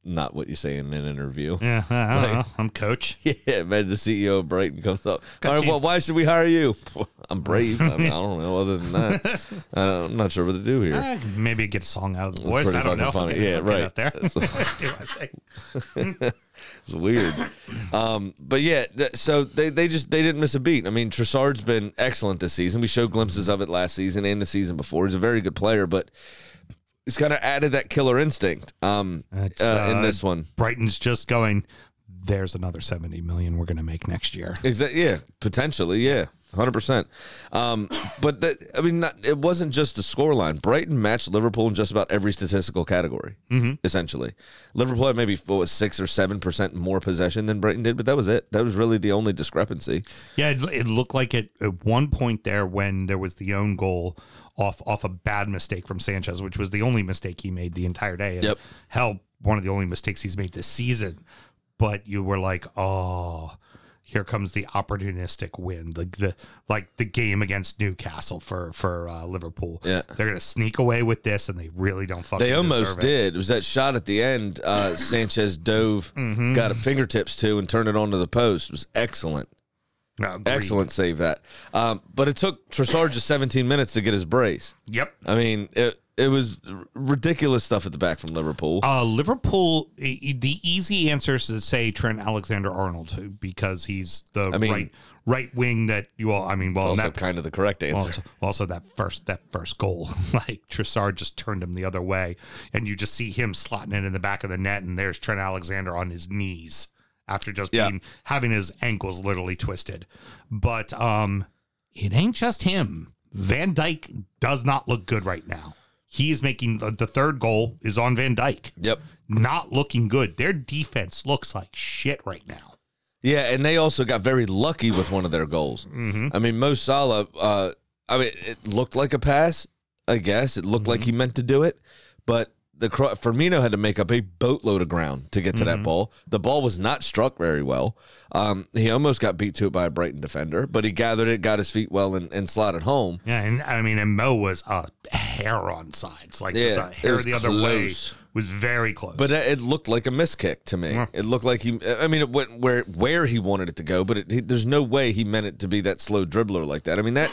[SPEAKER 3] not what you say in an interview.
[SPEAKER 2] Yeah, I don't know. I'm coach.
[SPEAKER 3] Yeah, man, the CEO of Brighton comes up.
[SPEAKER 2] Got
[SPEAKER 3] All right,
[SPEAKER 2] you.
[SPEAKER 3] well, why should we hire you? I'm brave. I, mean, I don't know. Other than that, uh, I'm not sure what to do here.
[SPEAKER 2] Eh, maybe get a song out of the voice. I don't know.
[SPEAKER 3] funny.
[SPEAKER 2] Okay,
[SPEAKER 3] Yeah,
[SPEAKER 2] I'll
[SPEAKER 3] right.
[SPEAKER 2] Out there.
[SPEAKER 3] That's-
[SPEAKER 2] Do my thing.
[SPEAKER 3] It's weird. um, but yeah, th- so they, they just they didn't miss a beat. I mean, Trossard's been excellent this season. We showed glimpses of it last season and the season before. He's a very good player, but he's kind of added that killer instinct um, uh, in
[SPEAKER 2] uh,
[SPEAKER 3] this one.
[SPEAKER 2] Brighton's just going. There's another seventy million we're going to make next year.
[SPEAKER 3] Exactly. Yeah, potentially. Yeah, hundred percent. Um, but that I mean, not, it wasn't just the scoreline. Brighton matched Liverpool in just about every statistical category.
[SPEAKER 2] Mm-hmm.
[SPEAKER 3] Essentially, Liverpool had maybe what was six or seven percent more possession than Brighton did, but that was it. That was really the only discrepancy.
[SPEAKER 2] Yeah, it, it looked like it at one point there when there was the own goal off off a bad mistake from Sanchez, which was the only mistake he made the entire day. And
[SPEAKER 3] Yep.
[SPEAKER 2] Hell, one of the only mistakes he's made this season. But you were like, oh, here comes the opportunistic win, the the like the game against Newcastle for for uh, Liverpool.
[SPEAKER 3] Yeah.
[SPEAKER 2] they're gonna sneak away with this, and they really don't fucking.
[SPEAKER 3] They almost
[SPEAKER 2] deserve it.
[SPEAKER 3] did. It was that shot at the end. Uh, Sanchez dove, got a fingertips to, and turned it onto the post. It was excellent.
[SPEAKER 2] Agreed.
[SPEAKER 3] Excellent save that. Um, but it took Trossard just 17 minutes to get his brace.
[SPEAKER 2] Yep.
[SPEAKER 3] I mean, it it was ridiculous stuff at the back from Liverpool.
[SPEAKER 2] Uh, Liverpool, the easy answer is to say Trent Alexander Arnold because he's the
[SPEAKER 3] I mean-
[SPEAKER 2] right right wing that you all. I mean, well,
[SPEAKER 3] It's also
[SPEAKER 2] that,
[SPEAKER 3] kind of the correct answer.
[SPEAKER 2] also, also that first that first goal, like Trossard just turned him the other way, and you just see him slotting it in the back of the net, and there's Trent Alexander on his knees after just
[SPEAKER 3] Yeah.
[SPEAKER 2] being having his ankles literally twisted. But um, it ain't just him. Van Dijk does not look good right now. He is making the, the third goal is on Van Dijk.
[SPEAKER 3] Yep.
[SPEAKER 2] Not looking good. Their defense looks like shit right now.
[SPEAKER 3] Yeah, and they also got very lucky with one of their goals.
[SPEAKER 2] Mm-hmm.
[SPEAKER 3] I mean, Mo Salah. Uh, I mean, it looked like a pass. I guess it looked
[SPEAKER 2] Mm-hmm.
[SPEAKER 3] like he meant to do it, but the Firmino had to make up a boatload of ground to get to
[SPEAKER 2] Mm-hmm.
[SPEAKER 3] that ball. The ball was not struck very well. Um, he almost got beat to it by a Brighton defender, but he gathered it, got his feet well, and, and slotted home.
[SPEAKER 2] Yeah, and I mean, and Mo was a hair on sides, like just a hair the other
[SPEAKER 3] close.
[SPEAKER 2] way was very close.
[SPEAKER 3] But it it looked like a miss kick to me.
[SPEAKER 2] Yeah.
[SPEAKER 3] It looked like he. I mean, it went where where he wanted it to go, but it, he, there's no way he meant it to be that slow dribbler like that. I mean that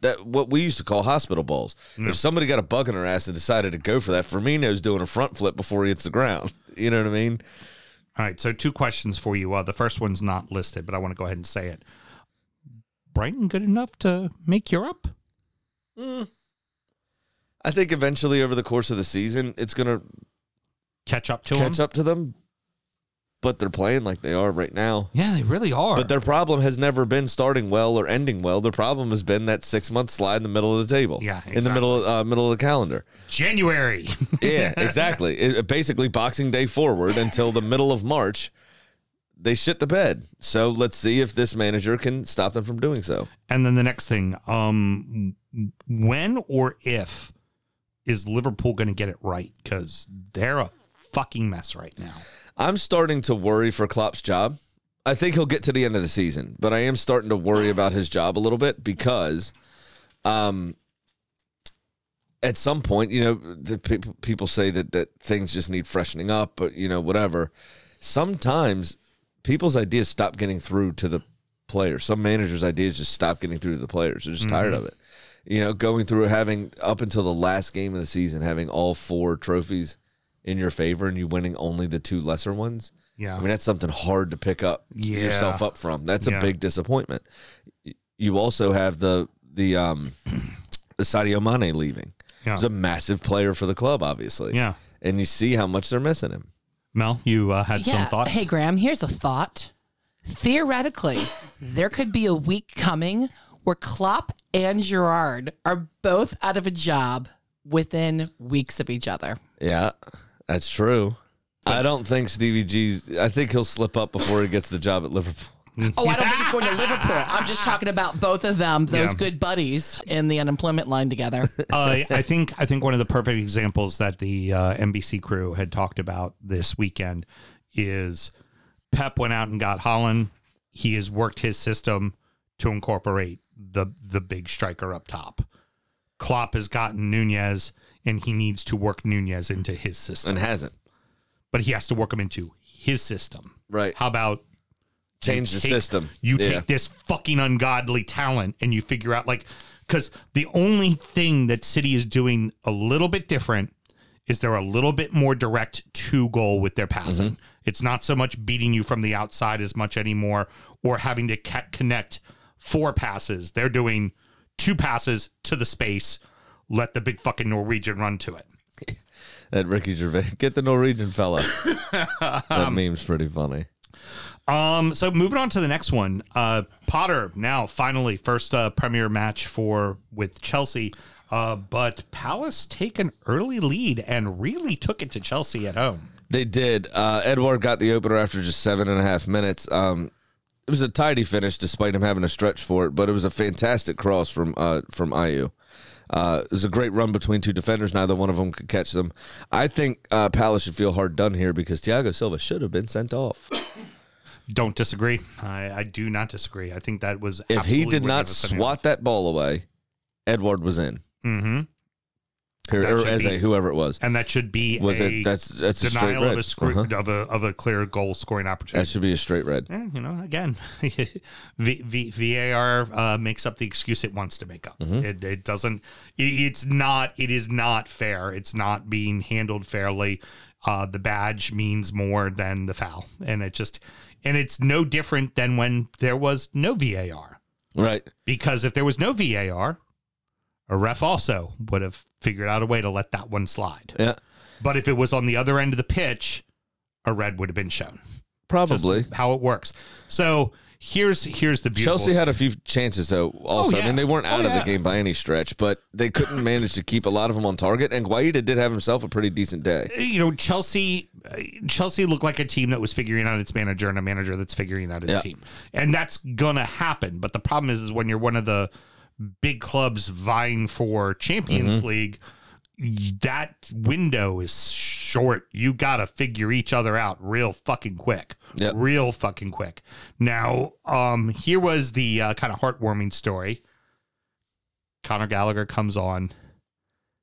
[SPEAKER 3] that what we used to call hospital balls. If somebody got a bug in their ass and decided to go for that, Firmino's doing a front flip before he hits the ground. You know what I mean?
[SPEAKER 2] All right, so two questions for you. Uh, the first one's not listed, but I want to go ahead and say it. Brighton good enough to make Europe?
[SPEAKER 3] I think eventually over the course of the season, it's gonna
[SPEAKER 2] Catch up to
[SPEAKER 3] catch
[SPEAKER 2] them?
[SPEAKER 3] up to them. But they're playing like they are right now.
[SPEAKER 2] Yeah, they really are.
[SPEAKER 3] But their problem has never been starting well or ending well. Their problem has been that six month slide in the middle of the table.
[SPEAKER 2] Yeah,
[SPEAKER 3] in the middle uh, middle of the calendar.
[SPEAKER 2] January.
[SPEAKER 3] Yeah, exactly. It, basically, Boxing Day forward until the middle of March, they shit the bed. So let's see if this manager can stop them from doing so.
[SPEAKER 2] and then the next thing, um, when or if is Liverpool going to get it right? Because they're a fucking mess right now.
[SPEAKER 3] I'm starting to worry for Klopp's job. I think he'll get to the end of the season, but I am starting to worry about his job a little bit because, um, at some point, you know, the pe- people say that that things just need freshening up, but you know, whatever. Sometimes people's ideas stop getting through to the players. Some managers' ideas just stop getting through to the players. They're just tired of it. You know, going through having up until the last game of the season, having all four trophies in your favor and you winning only the two lesser ones.
[SPEAKER 2] Yeah.
[SPEAKER 3] I mean, that's something hard to pick up
[SPEAKER 2] Yeah.
[SPEAKER 3] yourself up from. That's a
[SPEAKER 2] Yeah.
[SPEAKER 3] big disappointment. You also have the the um the Sadio Mane leaving.
[SPEAKER 2] Yeah.
[SPEAKER 3] He's a massive player for the club, obviously.
[SPEAKER 2] Yeah.
[SPEAKER 3] And you see how much they're missing him.
[SPEAKER 2] Mel, you uh, had some thoughts?
[SPEAKER 5] Hey, Graham, here's a thought. Theoretically, there could be a week coming where Klopp and Gerrard are both out of a job within weeks of each other.
[SPEAKER 3] Yeah, that's true. I don't think Stevie G's. I think he'll slip up before he gets the job at Liverpool.
[SPEAKER 5] Oh, I don't think he's going to Liverpool. I'm just talking about both of them, those
[SPEAKER 2] Yeah.
[SPEAKER 5] good buddies in the unemployment line together.
[SPEAKER 2] uh, I think I think one of the perfect examples that the uh, NBC crew had talked about this weekend is Pep went out and got Haaland. He has worked his system to incorporate the the big striker up top. Klopp has gotten Nunez, and he needs to work Nunez into his system,
[SPEAKER 3] And hasn't.
[SPEAKER 2] but he has to work him into his system.
[SPEAKER 3] Right.
[SPEAKER 2] How about
[SPEAKER 3] Change the
[SPEAKER 2] take-
[SPEAKER 3] system.
[SPEAKER 2] You
[SPEAKER 3] Yeah.
[SPEAKER 2] take this fucking ungodly talent and you figure out like because the only thing that City is doing a little bit different is they're a little bit more direct to goal with their passing.
[SPEAKER 3] Mm-hmm.
[SPEAKER 2] It's not so much beating you from the outside as much anymore or having to ca- connect four passes. They're doing two passes to the space. Let the big fucking Norwegian run to it.
[SPEAKER 3] That Ricky Gervais. Get the Norwegian fella. that meme's pretty funny.
[SPEAKER 2] Um, so moving on to the next one, uh, Potter now finally first uh, Premier match for with Chelsea, uh, but Palace take an early lead and really took it to Chelsea at home.
[SPEAKER 3] They did. Uh, Edouard got the opener after just seven and a half minutes. Um, it was a tidy finish despite him having a stretch for it, but it was a fantastic cross from uh, from Ayew. Uh, it was a great run between two defenders. Neither one of them could catch them. I think uh, Palace should feel hard done here because Thiago Silva should have been sent off.
[SPEAKER 2] Don't disagree. I, I do not disagree. I think that was
[SPEAKER 3] If he did not swat that ball away, Edouard was in.
[SPEAKER 2] off. That
[SPEAKER 3] Or as
[SPEAKER 2] be-
[SPEAKER 3] a whoever it was.
[SPEAKER 2] and that should be
[SPEAKER 3] Was it? That's that's a straight
[SPEAKER 2] denial
[SPEAKER 3] red.
[SPEAKER 2] of a, scre-
[SPEAKER 3] Uh-huh.
[SPEAKER 2] of a of a clear goal scoring opportunity.
[SPEAKER 3] That should be a straight red.
[SPEAKER 2] Eh, you know, again, v, v, VAR uh, makes up the excuse it wants to make up.
[SPEAKER 3] Mm-hmm.
[SPEAKER 2] It, it doesn't. It, it's not. It is not fair. It's not being handled fairly. Uh, the badge means more than the foul, and it just and it's no different than when there was no VAR.
[SPEAKER 3] Right.
[SPEAKER 2] Because if there was no VAR, a ref also would have figured out a way to let that one slide.
[SPEAKER 3] Yeah.
[SPEAKER 2] But if it was on the other end of the pitch, a red would have been shown just
[SPEAKER 3] Probably.
[SPEAKER 2] how it works. So here's here's the beautiful.
[SPEAKER 3] Chelsea had a few chances though. Also,
[SPEAKER 2] Oh, yeah.
[SPEAKER 3] I mean, they weren't out
[SPEAKER 2] Oh,
[SPEAKER 3] of
[SPEAKER 2] yeah.
[SPEAKER 3] the game by any stretch, but they couldn't manage to keep a lot of them on target. And Guaita did have himself a pretty decent day.
[SPEAKER 2] you know Chelsea. uh, Chelsea looked like a team that was figuring out its manager and a manager that's figuring out his
[SPEAKER 3] Yeah.
[SPEAKER 2] team, and that's gonna happen. But the problem is, is when you're one of the big clubs vying for Champions
[SPEAKER 3] Mm-hmm.
[SPEAKER 2] League, that window is short. You got to figure each other out real fucking quick.
[SPEAKER 3] Yep.
[SPEAKER 2] Real fucking quick. Now, um, here was the uh, kind of heartwarming story. Conor Gallagher comes on,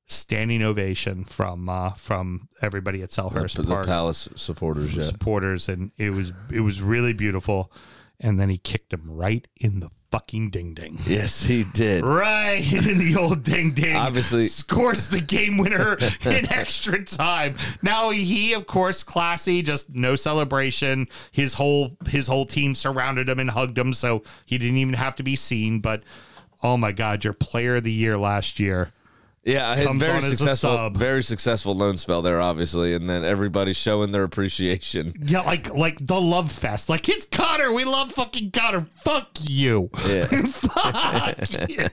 [SPEAKER 2] standing ovation from uh, from everybody at Selhurst
[SPEAKER 3] The, the
[SPEAKER 2] Park
[SPEAKER 3] Palace supporters, yeah.
[SPEAKER 2] supporters, and it was it was really beautiful. And then he kicked him right in the fucking ding ding.
[SPEAKER 3] Yes, he did.
[SPEAKER 2] Right in the old ding ding.
[SPEAKER 3] Obviously-
[SPEAKER 2] scores the game winner in extra time. Now he, of course, classy, just no celebration. His whole his whole team surrounded him and hugged him, so he didn't even have to be seen. But oh my God, your player of the year last year.
[SPEAKER 3] Yeah, I had
[SPEAKER 2] Comes
[SPEAKER 3] very
[SPEAKER 2] on as a
[SPEAKER 3] successful,
[SPEAKER 2] sub.
[SPEAKER 3] very successful loan spell there, obviously, and then everybody's showing their appreciation.
[SPEAKER 2] Yeah, like like the love fest. Like it's Conor. We love fucking Conor. Fuck you.
[SPEAKER 3] Yeah.
[SPEAKER 2] Fuck you.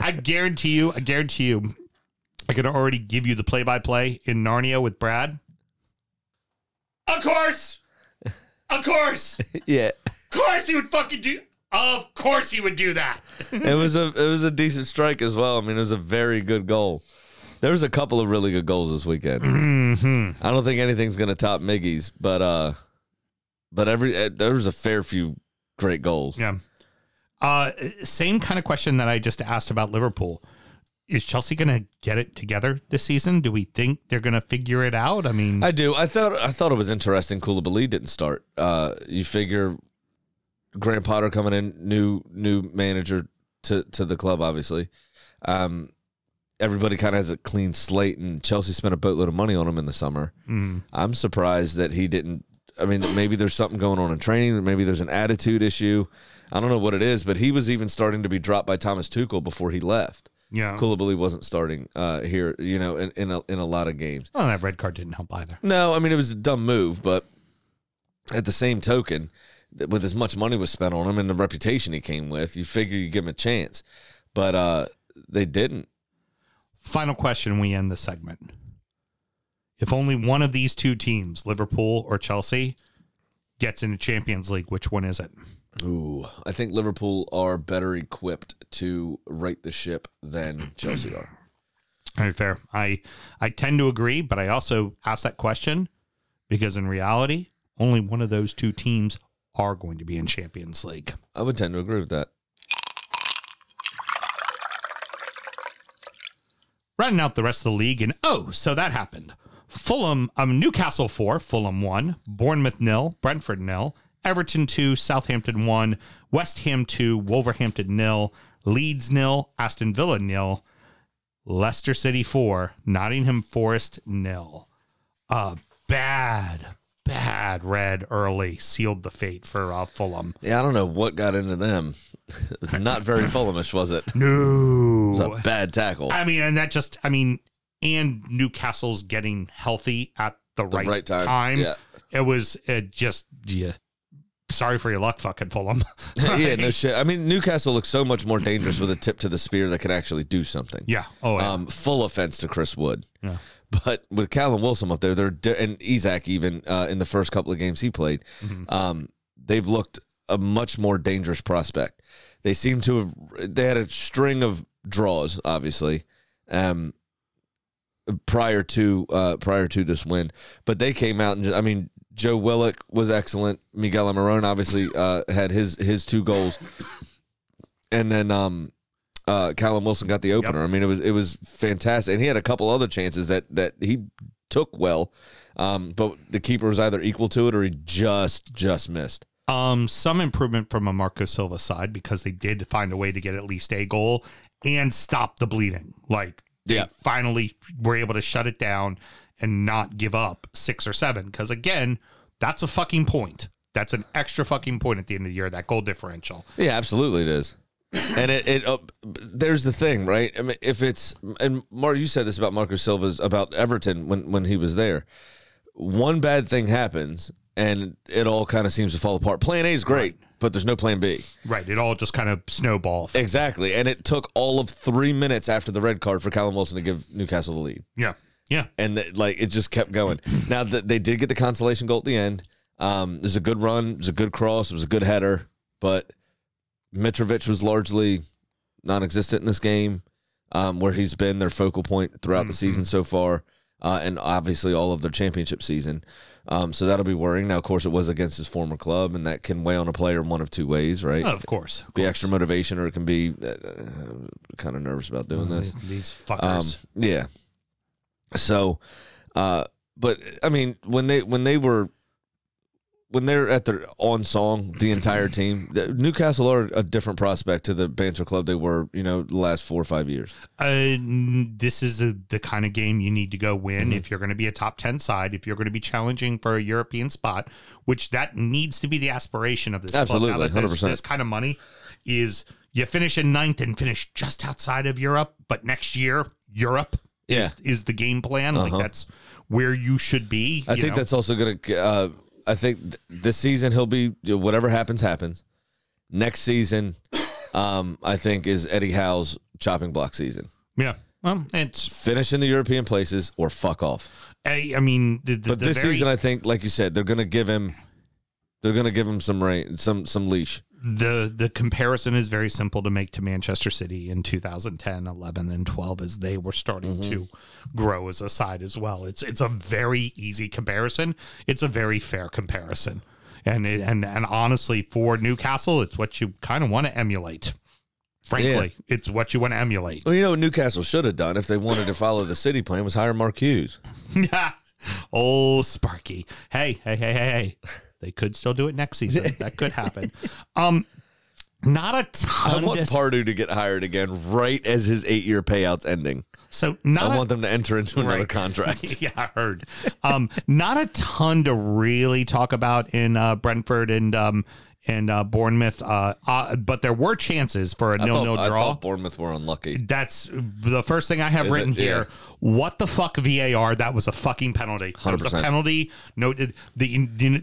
[SPEAKER 2] I guarantee you, I guarantee you, I could already give you the play by play in Narnia with Brad. Of course. Of course.
[SPEAKER 3] Yeah.
[SPEAKER 2] Of course he would fucking do of course he would do that.
[SPEAKER 3] it was a it was a decent strike as well. I mean, it was a very good goal. There was a couple of really good goals this weekend.
[SPEAKER 2] Mm-hmm.
[SPEAKER 3] I don't think anything's gonna top Miggy's, but uh, but every uh, there was a fair few great goals.
[SPEAKER 2] Yeah. Uh, same kind of question that I just asked about Liverpool. Is Chelsea going to get it together this season? Do we think they're going to figure it out? I mean,
[SPEAKER 3] I do. I thought I thought it was interesting. Koulibaly didn't start. Uh, you figure Graham Potter coming in, new new manager to to the club, obviously. Um, everybody kind of has a clean slate, and Chelsea spent a boatload of money on him in the summer.
[SPEAKER 2] mm,
[SPEAKER 3] I'm surprised that he didn't. I mean, maybe there's something going on in training. Maybe there's an attitude issue. I don't know what it is, but he was even starting to be dropped by Thomas Tuchel before he left.
[SPEAKER 2] yeah.
[SPEAKER 3] Koulibaly wasn't starting uh, here, you know, in in a, in a lot of games.
[SPEAKER 2] Well, that red card didn't help either.
[SPEAKER 3] No, I mean it was a dumb move, but at the same token, with as much money was spent on him and the reputation he came with, you figure you give him a chance. But uh, they didn't.
[SPEAKER 2] Final question we end the segment. If only one of these two teams, Liverpool or Chelsea, gets into Champions League, which one is it?
[SPEAKER 3] Ooh, I think Liverpool are better equipped to right the ship than Chelsea are.
[SPEAKER 2] All right, fair. I I tend to agree, but I also ask that question because in reality, only one of those two teams are going to be in Champions League.
[SPEAKER 3] I would tend to agree with that.
[SPEAKER 2] Running out the rest of the league, and oh, so that happened. Fulham, um, Newcastle four, Fulham one, Bournemouth nil, Brentford nil, Everton two, Southampton one, West Ham two, Wolverhampton nil, Leeds nil, Aston Villa nil, Leicester City four, Nottingham Forest nil. A bad, bad red early sealed the fate for uh, Fulham.
[SPEAKER 3] Yeah, I don't know what got into them. Not very Fulhamish, was it? It
[SPEAKER 2] No,
[SPEAKER 3] was a bad tackle.
[SPEAKER 2] I mean, and that just, I mean, and Newcastle's getting healthy at the, right,
[SPEAKER 3] right time,
[SPEAKER 2] time.
[SPEAKER 3] yeah.
[SPEAKER 2] It was it just, yeah. Sorry for your luck, fucking Fulham.
[SPEAKER 3] yeah, no shit. I mean, Newcastle looks so much more dangerous with a tip to the spear that can actually do something.
[SPEAKER 2] yeah. Oh, yeah.
[SPEAKER 3] Um, full offense to Chris Wood.
[SPEAKER 2] Yeah.
[SPEAKER 3] But with Callum Wilson up there, they're and Isak even uh, in the first couple of games he played, um, they've looked a much more dangerous prospect. They seem to have they had a string of draws, obviously, um, prior to uh, prior to this win, but they came out and I mean. Joe Willock was excellent. Miguel Almirón obviously uh, had his his two goals, and then um, uh, Callum Wilson got the opener. I mean, it was it was fantastic, and he had a couple other chances that that he took well, um, but the keeper was either equal to it or he just just missed.
[SPEAKER 2] Um, some improvement from a Marco Silva side because they did find a way to get at least a goal and stop the bleeding. Like they
[SPEAKER 3] Yeah.
[SPEAKER 2] finally were able to shut it down and not give up six or seven. Because again, that's a fucking point. That's an extra fucking point at the end of the year. That goal differential.
[SPEAKER 3] Yeah, absolutely, it is. And it, it uh, there's the thing, right? I mean, if it's and Mark, you said this about Marco Silva's about Everton when when he was there. One bad thing happens, and it all kind of seems to fall apart. Plan A is great, but there's no Plan B.
[SPEAKER 2] Right. It all just kind of snowball.
[SPEAKER 3] Exactly, and it took all of three minutes after the red card for Callum Wilson to give Newcastle the lead,
[SPEAKER 2] Yeah. Yeah.
[SPEAKER 3] and th- like it just kept going. now that they did get the consolation goal at the end, um, there's a good run, it was a good cross, it was a good header, but Mitrovic was largely non-existent in this game, um, where he's been their focal point throughout the season so far, uh, and obviously all of their championship season. Um, so that'll be worrying. Now, of course, it was against his former club, and that can weigh on a player in one of two ways, right?
[SPEAKER 2] Of course. Of
[SPEAKER 3] be extra motivation, or it can be uh, kind of nervous about doing this.
[SPEAKER 2] These, these fuckers.
[SPEAKER 3] Um, yeah. So, uh, but I mean, when they when they were when they're at their on song, the entire team, Newcastle are a different prospect to the Banter Club they were, you know, the last four or five years.
[SPEAKER 2] uh, this is the, the kind of game you need to go win
[SPEAKER 3] Mm-hmm.
[SPEAKER 2] if you're going to be a top 10 side, if you're going to be challenging for a European spot, which that needs to be the aspiration of this
[SPEAKER 3] Absolutely,
[SPEAKER 2] club. Now that
[SPEAKER 3] 100%.
[SPEAKER 2] This kind of money is you finish in ninth and finish just outside of Europe, but next year, Europe
[SPEAKER 3] Yeah.
[SPEAKER 2] is, is the game plan.
[SPEAKER 3] Uh-huh.
[SPEAKER 2] Like that's where you should be.
[SPEAKER 3] I think
[SPEAKER 2] know?
[SPEAKER 3] that's also going to. Uh, I think th- this season he'll be whatever happens happens. Next season, um, I think is Eddie Howe's chopping block season.
[SPEAKER 2] yeah. Well, it's,
[SPEAKER 3] Finish in the European places or fuck off.
[SPEAKER 2] I, I mean, the, the,
[SPEAKER 3] But
[SPEAKER 2] the
[SPEAKER 3] this
[SPEAKER 2] very-
[SPEAKER 3] season, I think, like you said, they're going to give him. They're going to give him some rain, some some leash.
[SPEAKER 2] The the comparison is very simple to make to Manchester City in 2010, 11 and 12 as they were starting to mm-hmm. grow as a side as well. It's it's a very easy comparison. It's a very fair comparison. And it, and and honestly for Newcastle, it's what you kind of want to emulate. Frankly, it's what you want to emulate.
[SPEAKER 3] Well, you know what Newcastle should have done if they wanted to follow the city plan was hire Mark Hughes. Yeah.
[SPEAKER 2] oh, Sparky. Hey, hey, hey, hey, hey. They could still do it next season. That could happen. Um not a ton
[SPEAKER 3] I
[SPEAKER 2] want
[SPEAKER 3] Pardew to get hired again right as his eight year payout's ending.
[SPEAKER 2] so not
[SPEAKER 3] I
[SPEAKER 2] a-
[SPEAKER 3] want them to enter into another
[SPEAKER 2] Right.
[SPEAKER 3] contract.
[SPEAKER 2] yeah, I heard. Um, not a ton to really talk about in uh, Brentford and um, and uh, Bournemouth, uh, uh, but there were chances for a nil-nil
[SPEAKER 3] thought, I
[SPEAKER 2] draw.
[SPEAKER 3] thought Bournemouth were unlucky.
[SPEAKER 2] That's the first thing I have
[SPEAKER 3] Is it?
[SPEAKER 2] written here.
[SPEAKER 3] Yeah.
[SPEAKER 2] What the fuck VAR? That was a fucking penalty. That was a penalty. No, the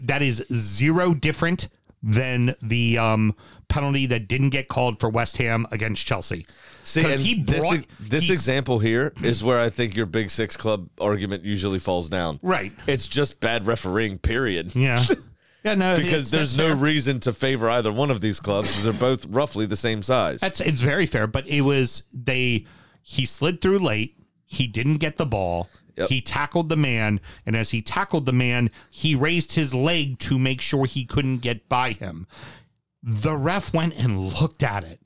[SPEAKER 2] that is zero different than the um, penalty that didn't get called for West Ham against Chelsea.
[SPEAKER 3] See, and
[SPEAKER 2] he
[SPEAKER 3] this,
[SPEAKER 2] brought-
[SPEAKER 3] this
[SPEAKER 2] he's-
[SPEAKER 3] example here is where I think your Big Six club argument usually falls down.
[SPEAKER 2] Right.
[SPEAKER 3] It's just bad refereeing, period.
[SPEAKER 2] Yeah. Yeah, no,
[SPEAKER 3] Because there's no
[SPEAKER 2] fair.
[SPEAKER 3] reason to favor either one of these clubs. They're both roughly the same size.
[SPEAKER 2] That's it's very fair, but it was they he slid through late. He didn't get the ball.
[SPEAKER 3] Yep.
[SPEAKER 2] He tackled the man, and as he tackled the man, he raised his leg to make sure he couldn't get by him. The ref went and looked at it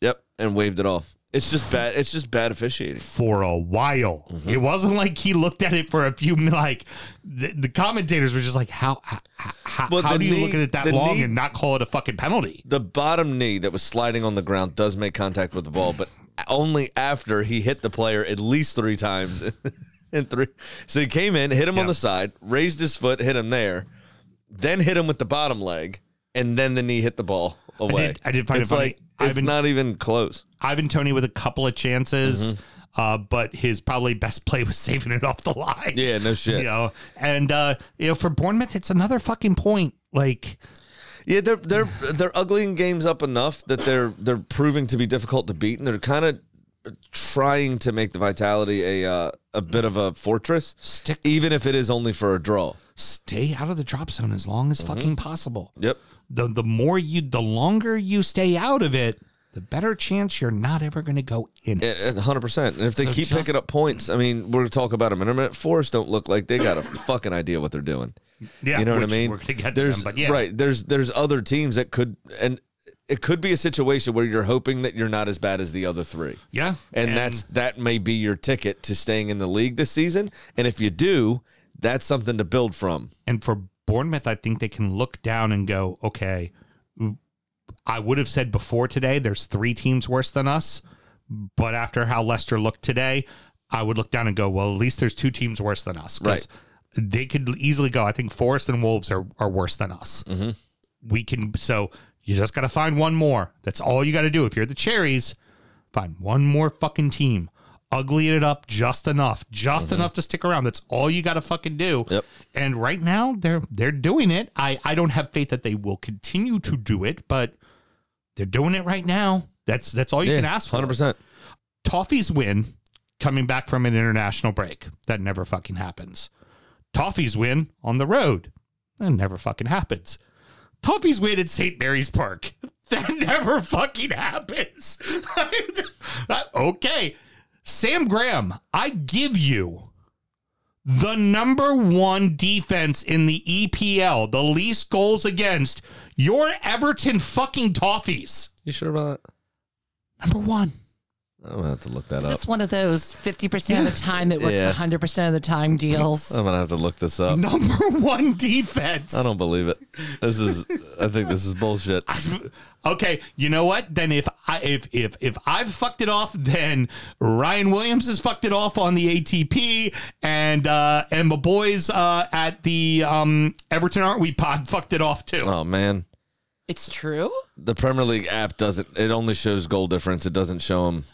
[SPEAKER 3] Yep, and waved it off. It's just bad. It's just bad officiating.
[SPEAKER 2] for a while.
[SPEAKER 3] Mm-hmm.
[SPEAKER 2] It wasn't like he looked at it for a few like the, the commentators were just like how how, how, how do you
[SPEAKER 3] knee-
[SPEAKER 2] look at it that long
[SPEAKER 3] knee-
[SPEAKER 2] and not call it a fucking penalty?
[SPEAKER 3] The bottom knee that was sliding on the ground does make contact with the ball, but only after he hit the player at least three times. in three, so he came in, hit him on the side, raised his foot, hit him there, then hit him with the bottom leg, and then the knee hit the ball away.
[SPEAKER 2] did- I did find it funny.
[SPEAKER 3] like it's
[SPEAKER 2] been-
[SPEAKER 3] not even close.
[SPEAKER 2] Ivan Toney with a couple of chances,
[SPEAKER 3] Mm-hmm.
[SPEAKER 2] uh, but his probably best play was saving it off the line.
[SPEAKER 3] Yeah, no shit.
[SPEAKER 2] You know, and uh, you know, for Bournemouth, it's another fucking point. Like,
[SPEAKER 3] Yeah, they're they're they're uglying games up enough that they're they're proving to be difficult to beat, and they're kind of trying to make the Vitality a uh, a bit of a fortress,
[SPEAKER 2] Stick-
[SPEAKER 3] even if it is only for a draw.
[SPEAKER 2] stay out of the drop zone as long as
[SPEAKER 3] Mm-hmm.
[SPEAKER 2] fucking possible.
[SPEAKER 3] Yep.
[SPEAKER 2] The the more you, the longer you stay out of it, the better chance you're not ever going to go in it.
[SPEAKER 3] hundred percent. And if they
[SPEAKER 2] So
[SPEAKER 3] keep
[SPEAKER 2] just-
[SPEAKER 3] picking up points, I mean, we're gonna talk about them in a minute. Forest don't look like they got a fucking idea what they're doing.
[SPEAKER 2] yeah,
[SPEAKER 3] you know what I mean?
[SPEAKER 2] We're going to get to
[SPEAKER 3] there's
[SPEAKER 2] them, but yeah,
[SPEAKER 3] right. There's there's other teams that could, and it could be a situation where you're hoping that you're not as bad as the other three.
[SPEAKER 2] Yeah.
[SPEAKER 3] And, that's that may be your ticket to staying in the league this season. And if you do, that's something to build from.
[SPEAKER 2] And for Bournemouth, I think they can look down and go, okay, I would have said before today, there's three teams worse than us. But after how Leicester looked today, I would look down and go, well, at least there's two teams worse than us. 'Cause
[SPEAKER 3] Right.
[SPEAKER 2] They could easily go, I think Forest and Wolves are, are worse than us. Mm-hmm. We can, so you just got to find one more. That's all you got to do. If you're the Cherries, find one more fucking team. Ugly it up just enough, just mm-hmm. enough to stick around. That's all you got to fucking do.
[SPEAKER 3] Yep.
[SPEAKER 2] And right now they're they're doing it. I I don't have faith that they will continue to do it, but they're doing it right now. That's that's all you can ask for.
[SPEAKER 3] Hundred percent.
[SPEAKER 2] Toffees win coming back from an international break. That never fucking happens. Toffees win on the road. That never fucking happens. Toffees win at St. Mary's Park. That never fucking happens. okay. Sam Graham, I give you the number one defense in the EPL, the least goals against your Everton fucking Toffees.
[SPEAKER 3] You sure about that?
[SPEAKER 2] Number one.
[SPEAKER 3] I'm gonna have to look that
[SPEAKER 5] Is
[SPEAKER 3] up.
[SPEAKER 5] this one of those 50% of the time it works
[SPEAKER 3] Yeah.
[SPEAKER 5] 100% of the time deals?
[SPEAKER 3] I'm gonna have to look this up.
[SPEAKER 2] Number one defense.
[SPEAKER 3] I don't believe it. This is. I think this is bullshit.
[SPEAKER 2] Okay, you know what? Then if I if if if I've fucked it off, then Ryan Williams has fucked it off on the ATP, and uh and my boys uh at the um Everton Aren't We Pod fucked it off too.
[SPEAKER 3] Oh man,
[SPEAKER 5] It's true?
[SPEAKER 3] the Premier League app doesn't. It only shows goal difference. It doesn't show them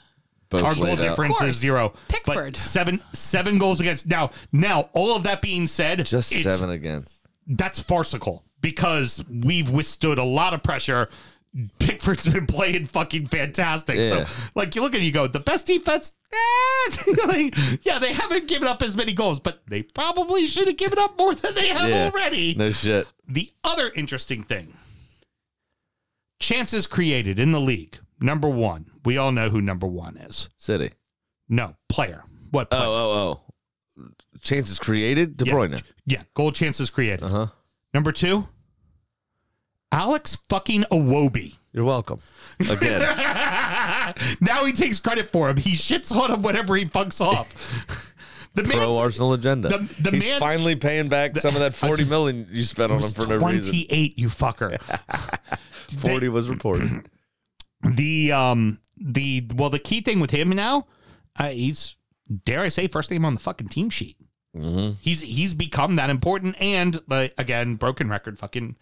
[SPEAKER 3] both.
[SPEAKER 2] Our goal
[SPEAKER 3] out.
[SPEAKER 2] difference is zero.
[SPEAKER 5] Pickford.
[SPEAKER 2] But seven seven goals against. Now now all of that being said,
[SPEAKER 3] Just
[SPEAKER 2] it's-
[SPEAKER 3] seven against.
[SPEAKER 2] That's farcical because we've withstood a lot of pressure. Pickford's been playing fucking fantastic.
[SPEAKER 3] Yeah.
[SPEAKER 2] So, like, you look at it, you go, the best defense, eh, like, yeah, they haven't given up as many goals, but they probably should have given up more than they have
[SPEAKER 3] Yeah.
[SPEAKER 2] already.
[SPEAKER 3] No shit.
[SPEAKER 2] The other interesting thing chances created in the league. Number one, we all know who number one is.
[SPEAKER 3] City.
[SPEAKER 2] No, player. What player?
[SPEAKER 3] Oh oh oh. Chances created. De
[SPEAKER 2] Yeah.
[SPEAKER 3] Bruyne.
[SPEAKER 2] Yeah, goal chances created.
[SPEAKER 3] Uh huh.
[SPEAKER 2] Number two, Alex fucking Iwobi.
[SPEAKER 3] You're welcome. Again.
[SPEAKER 2] now he takes credit for him. He shits on him whenever he fucks off. The
[SPEAKER 3] pro Arsenal agenda.
[SPEAKER 2] the- the
[SPEAKER 3] He's
[SPEAKER 2] man's-
[SPEAKER 3] finally paying back some of that forty million you spent on him for no reason.
[SPEAKER 2] 28, you fucker.
[SPEAKER 3] Forty was reported.
[SPEAKER 2] the um the well the key thing with him now, uh, he's dare I say first name on the fucking team sheet.
[SPEAKER 3] Mm-hmm.
[SPEAKER 2] He's he's become that important, and uh, again, broken record, fucking.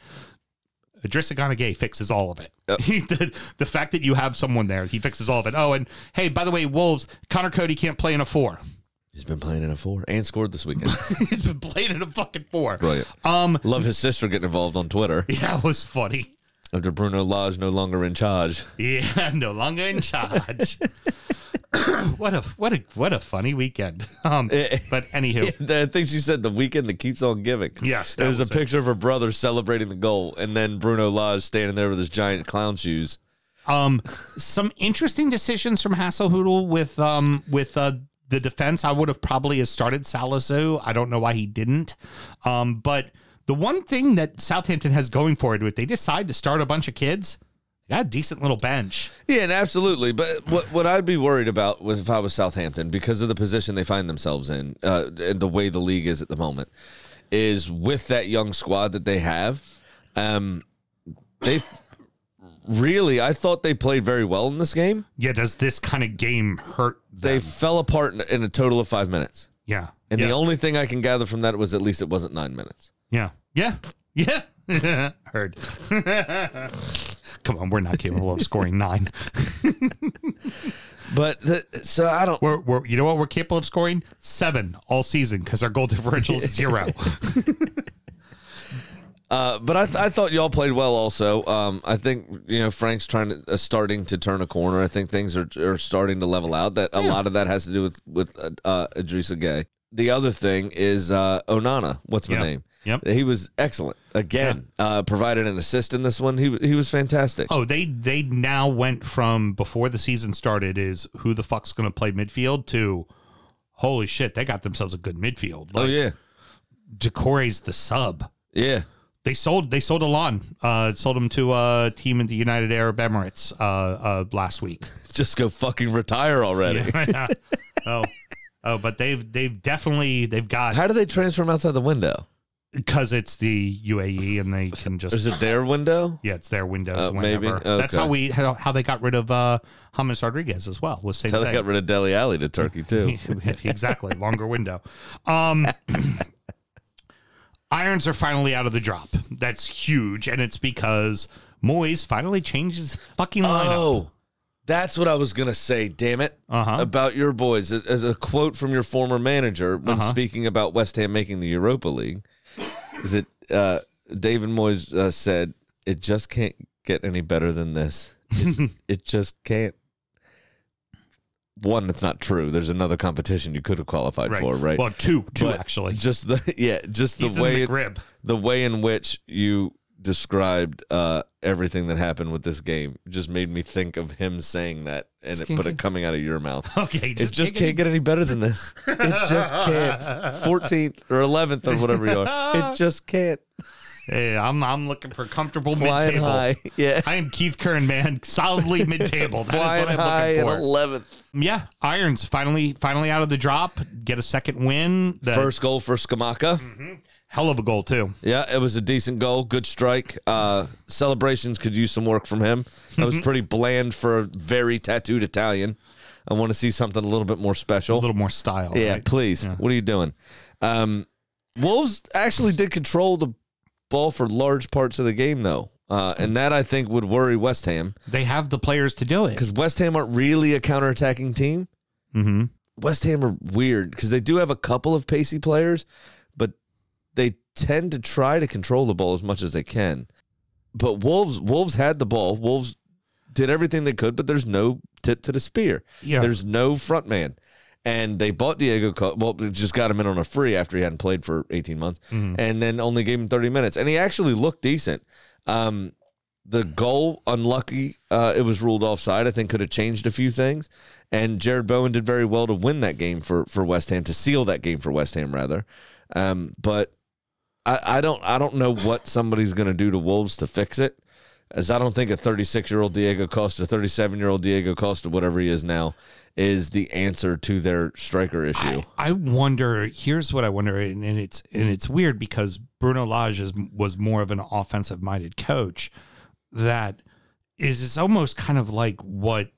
[SPEAKER 2] Idrissa Gana Gueye fixes all of it. He, the, the fact that you have someone there, he fixes all of it. Oh, and hey, by the way, Wolves, Conor Coady can't play in a four.
[SPEAKER 3] He's been playing in a four and scored this weekend.
[SPEAKER 2] He's been playing in a fucking four.
[SPEAKER 3] Brilliant.
[SPEAKER 2] Um,
[SPEAKER 3] Love his sister getting involved on Twitter
[SPEAKER 2] that was funny.
[SPEAKER 3] After Bruno Lage no longer in charge.
[SPEAKER 2] Yeah, no longer in charge. what a what a what a funny weekend. Um, but anywho,
[SPEAKER 3] I think she said the weekend that keeps on giving.
[SPEAKER 2] Yes,
[SPEAKER 3] there's a
[SPEAKER 2] it.
[SPEAKER 3] picture of her brother celebrating the goal, and then Bruno Lage standing there with his giant clown shoes.
[SPEAKER 2] um, some interesting decisions from Hasenhüttl with um with uh the defense. I would have probably started Salisu. I don't know why he didn't. Um, but the one thing that Southampton has going for it, with they decide to start a bunch of kids, they got a decent little bench.
[SPEAKER 3] Yeah, and absolutely. But what what I'd be worried about was if I was Southampton because of the position they find themselves in uh, and the way the league is at the moment, is with that young squad that they have. Um, they really, I thought they played very well in this game.
[SPEAKER 2] Yeah, does this kind of game hurt?
[SPEAKER 3] They fell apart in, in a total of five minutes,
[SPEAKER 2] yeah,
[SPEAKER 3] and
[SPEAKER 2] yeah.
[SPEAKER 3] the only thing I can gather from that was at least it wasn't nine minutes.
[SPEAKER 2] Yeah. Yeah. Yeah. Heard. Come on, we're not capable of scoring nine.
[SPEAKER 3] But the, so I don't.
[SPEAKER 2] We're, we're you know what we're capable of scoring? Seven all season because our goal differential is zero.
[SPEAKER 3] Uh, but I, th- I thought y'all played well. Also, um, I think you know Frank's trying to uh, starting to turn a corner. I think things are are starting to level out. That a lot of that has to do with with uh, uh, Idrissa Gueye. The other thing is uh, Onana. What's my name?
[SPEAKER 2] Yep.
[SPEAKER 3] He was excellent again. Uh, provided an assist in this one. He he was fantastic.
[SPEAKER 2] oh, they they now went from before the season started is who the fuck's going to play midfield to holy shit they got themselves a good midfield.
[SPEAKER 3] oh
[SPEAKER 2] Like,
[SPEAKER 3] yeah,
[SPEAKER 2] Doucouré's the sub.
[SPEAKER 3] yeah.
[SPEAKER 2] They sold they sold Allan. Uh, sold him to a team in the United Arab Emirates uh, uh, last week.
[SPEAKER 3] Just go fucking retire already.
[SPEAKER 2] oh, oh, but they've they've definitely they've got
[SPEAKER 3] How do they transfer him outside the window?
[SPEAKER 2] Because it's the UAE and they can just
[SPEAKER 3] Is it their window?
[SPEAKER 2] yeah, it's their window.
[SPEAKER 3] Uh, maybe?
[SPEAKER 2] whenever. That's how we how, how they got rid of uh, James Rodriguez as well. Was same
[SPEAKER 3] how they got rid of Dele Alli to Turkey too.
[SPEAKER 2] exactly, longer window. Um, irons are finally out of the drop. That's huge, and it's because Moyes finally changed his fucking lineup.
[SPEAKER 3] Oh, that's what I was gonna say. Damn it!
[SPEAKER 2] Uh-huh.
[SPEAKER 3] About your boys, as a quote from your former manager when
[SPEAKER 2] Uh-huh.
[SPEAKER 3] speaking about West Ham making the Europa League, is it uh, David Moyes uh, said it just can't get any better than this. It, it just can't. One, that's not true. There's another competition you could have qualified for, right?
[SPEAKER 2] Well, two, two
[SPEAKER 3] But
[SPEAKER 2] actually.
[SPEAKER 3] Just the yeah, just
[SPEAKER 2] He's
[SPEAKER 3] the way
[SPEAKER 2] the McRib.
[SPEAKER 3] the way in which you described uh, everything that happened with this game just made me think of him saying that and it, but it coming out of your mouth.
[SPEAKER 2] Okay,
[SPEAKER 3] It just can't get any better than this. It just can't. 14th or 11th or whatever you are. It just can't.
[SPEAKER 2] Hey, I'm I'm looking for comfortable mid-table.
[SPEAKER 3] high. Yeah.
[SPEAKER 2] I am Keith Kern, man. Solidly mid-table. That is
[SPEAKER 3] Flying
[SPEAKER 2] what I'm looking for.
[SPEAKER 3] 11th.
[SPEAKER 2] Yeah, irons finally finally out of the drop. Get a second win. The
[SPEAKER 3] First goal for Scamacca.
[SPEAKER 2] Hell of a goal too.
[SPEAKER 3] Yeah, it was a decent goal. Good strike. Uh, celebrations could use some work from him. That was pretty bland for a very tattooed Italian. I want to see something a little bit more special.
[SPEAKER 2] A little more style.
[SPEAKER 3] Yeah,
[SPEAKER 2] right?
[SPEAKER 3] please. What are you doing? Um, Wolves actually did control the ball for large parts of the game, though. Uh, and that I think would worry West Ham
[SPEAKER 2] They have the players to do it.
[SPEAKER 3] because West Ham aren't really a counterattacking team.
[SPEAKER 2] Mm-hmm.
[SPEAKER 3] West Ham are weird because they do have a couple of pacey players, they tend to try to control the ball as much as they can. But Wolves, Wolves had the ball. Wolves did everything they could, but there's no tip to the spear.
[SPEAKER 2] Yeah.
[SPEAKER 3] There's no front man. And they bought Diego. Well, just got him in on a free after he hadn't played for 18 months, and then only gave him 30 minutes. And he actually looked decent. Um, the goal unlucky. Uh, it was ruled offside. I think could have changed a few things. And Jarrod Bowen did very well to win that game for for West Ham to seal that game for West Ham rather. Um, but I, I don't I don't know what somebody's going to do to Wolves to fix it. As I don't think a 36 year old Diego Costa, 37 year old Diego Costa, whatever he is now, is the answer to their striker issue.
[SPEAKER 2] I wonder. Here's what I wonder, and, and it's and it's weird because Bruno Lage is, was more of an offensive minded coach. That is, it's almost kind of like what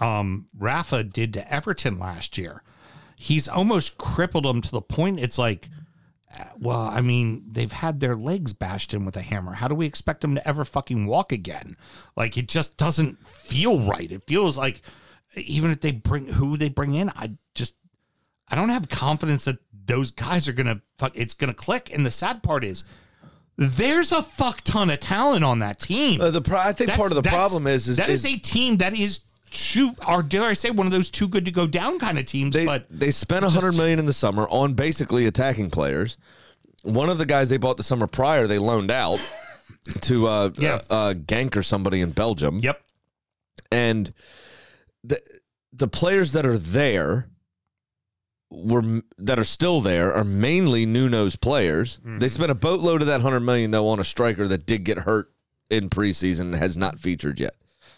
[SPEAKER 2] um, Rafa did to Everton last year. He's almost crippled them to the point. It's like, well, I mean, they've had their legs bashed in with a hammer. How do we expect them to ever fucking walk again? Like it just doesn't feel right. It feels like even if they bring who they bring in, I just I don't have confidence that those guys are gonna fuck. It's gonna click. And the sad part is, there's a fuck ton of talent on that team.
[SPEAKER 3] Uh, the pro- I think
[SPEAKER 2] That's-
[SPEAKER 3] part of the problem is is,
[SPEAKER 2] that is a team that is too, or dare I say, one of those too good to go down kind of teams.
[SPEAKER 3] they
[SPEAKER 2] but
[SPEAKER 3] they spent a hundred million in the summer on basically attacking players. One of the guys they bought the summer prior, they loaned out to uh,
[SPEAKER 2] Yeah.
[SPEAKER 3] uh, uh, Genk or somebody in Belgium.
[SPEAKER 2] yep,
[SPEAKER 3] and the the players that are there were that are still there are mainly Nuno's players. They spent a boatload of that hundred million though on a striker that did get hurt in preseason and has not featured yet.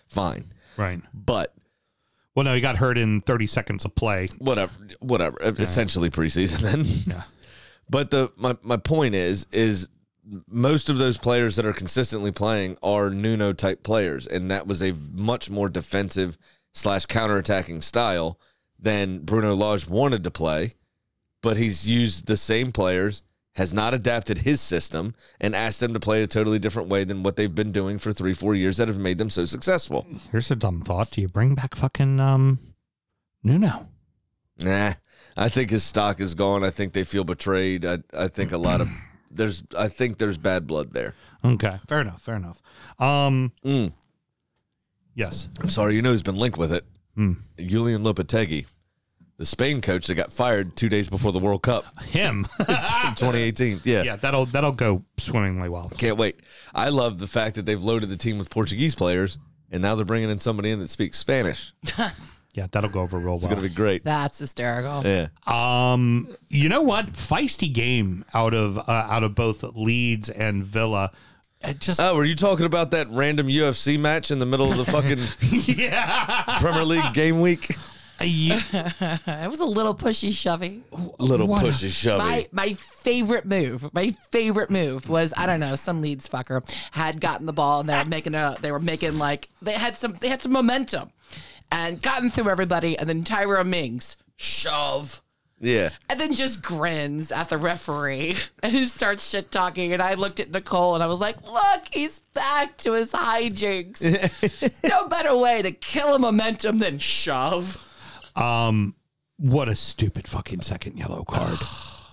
[SPEAKER 3] Fine,
[SPEAKER 2] right.
[SPEAKER 3] but
[SPEAKER 2] Well, no, he got hurt in 30 seconds of play.
[SPEAKER 3] whatever, whatever. Essentially preseason then. But the my my point is is most of those players that are consistently playing are Nuno type players, and that was a much more defensive slash counterattacking style than Bruno Lage wanted to play. But he's used the same players, has not adapted his system, and asked them to play a totally different way than what they've been doing for three, four years that have made them so successful.
[SPEAKER 2] Here's a dumb thought: Do you bring back fucking um, Nuno?
[SPEAKER 3] Nah, I think his stock is gone. I think they feel betrayed. I I think a lot of there's I think there's bad blood there.
[SPEAKER 2] Okay, fair enough. Fair enough. Um,
[SPEAKER 3] Mm.
[SPEAKER 2] yes.
[SPEAKER 3] I'm sorry, you know who's been linked with it?
[SPEAKER 2] Hmm.
[SPEAKER 3] Julen Lopetegui, the Spain coach that got fired two days before the World Cup
[SPEAKER 2] Him.
[SPEAKER 3] in 2018. Yeah.
[SPEAKER 2] yeah, that'll that'll go swimmingly well.
[SPEAKER 3] Can't wait. I love the fact that they've loaded the team with Portuguese players and now they're bringing in somebody in that speaks Spanish.
[SPEAKER 2] yeah, that'll go over real well.
[SPEAKER 3] It's gonna be great.
[SPEAKER 5] That's hysterical.
[SPEAKER 3] Yeah.
[SPEAKER 2] Um, you know what? Feisty game out of uh, out of both Leeds and Villa. It just
[SPEAKER 3] Oh, were you talking about that random UFC match in the middle of the fucking
[SPEAKER 2] yeah,
[SPEAKER 3] Premier League game week?
[SPEAKER 2] You-
[SPEAKER 5] It was a little pushy shovey.
[SPEAKER 3] Little
[SPEAKER 2] What
[SPEAKER 3] pushy shovey.
[SPEAKER 5] My my favorite move, my favorite move was I don't know some Leeds fucker had gotten the ball and they were making a they were making like they had some they had some momentum and gotten through everybody and then Tyra Mings shove
[SPEAKER 3] yeah.
[SPEAKER 5] and then just grins at the referee and he starts shit talking and I looked at Nicole and I was like look he's back to his hijinks no better way to kill a momentum than shove Um,
[SPEAKER 2] what a stupid fucking second yellow card.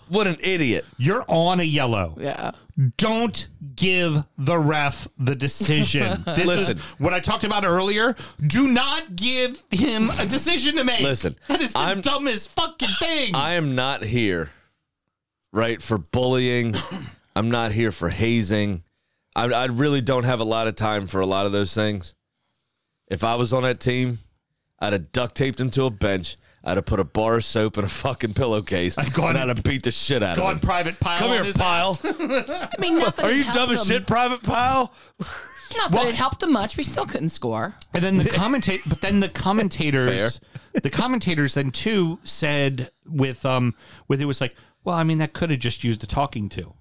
[SPEAKER 3] What an idiot.
[SPEAKER 2] You're on a yellow.
[SPEAKER 5] yeah
[SPEAKER 2] Don't give the ref the decision. This
[SPEAKER 3] Listen.
[SPEAKER 2] is what I talked about earlier. Do not give him a decision to make.
[SPEAKER 3] Listen,
[SPEAKER 2] that is the
[SPEAKER 3] I'm-
[SPEAKER 2] dumbest fucking thing.
[SPEAKER 3] I am not here, right, for bullying. I'm not here for hazing. I, I really don't have a lot of time for a lot of those things. If I was on that team, I'd have duct taped him to a bench. I'd have put a bar of soap in a fucking pillowcase,
[SPEAKER 2] I'd gone-
[SPEAKER 3] and I'd have beat the shit out
[SPEAKER 2] Go
[SPEAKER 3] of
[SPEAKER 2] on
[SPEAKER 3] him.
[SPEAKER 2] private Pyle.
[SPEAKER 3] Come
[SPEAKER 2] on
[SPEAKER 3] here,
[SPEAKER 2] his
[SPEAKER 3] pile.
[SPEAKER 2] ass.
[SPEAKER 5] I mean not that
[SPEAKER 3] Are
[SPEAKER 5] it
[SPEAKER 3] you
[SPEAKER 5] helped
[SPEAKER 3] dumb as
[SPEAKER 5] him-
[SPEAKER 3] shit, private Pyle?
[SPEAKER 5] not that it helped him much we still couldn't score
[SPEAKER 2] And then the commentate, but then the commentators, the commentators then too said with um with it was like, well, I mean that could have just used a talking to.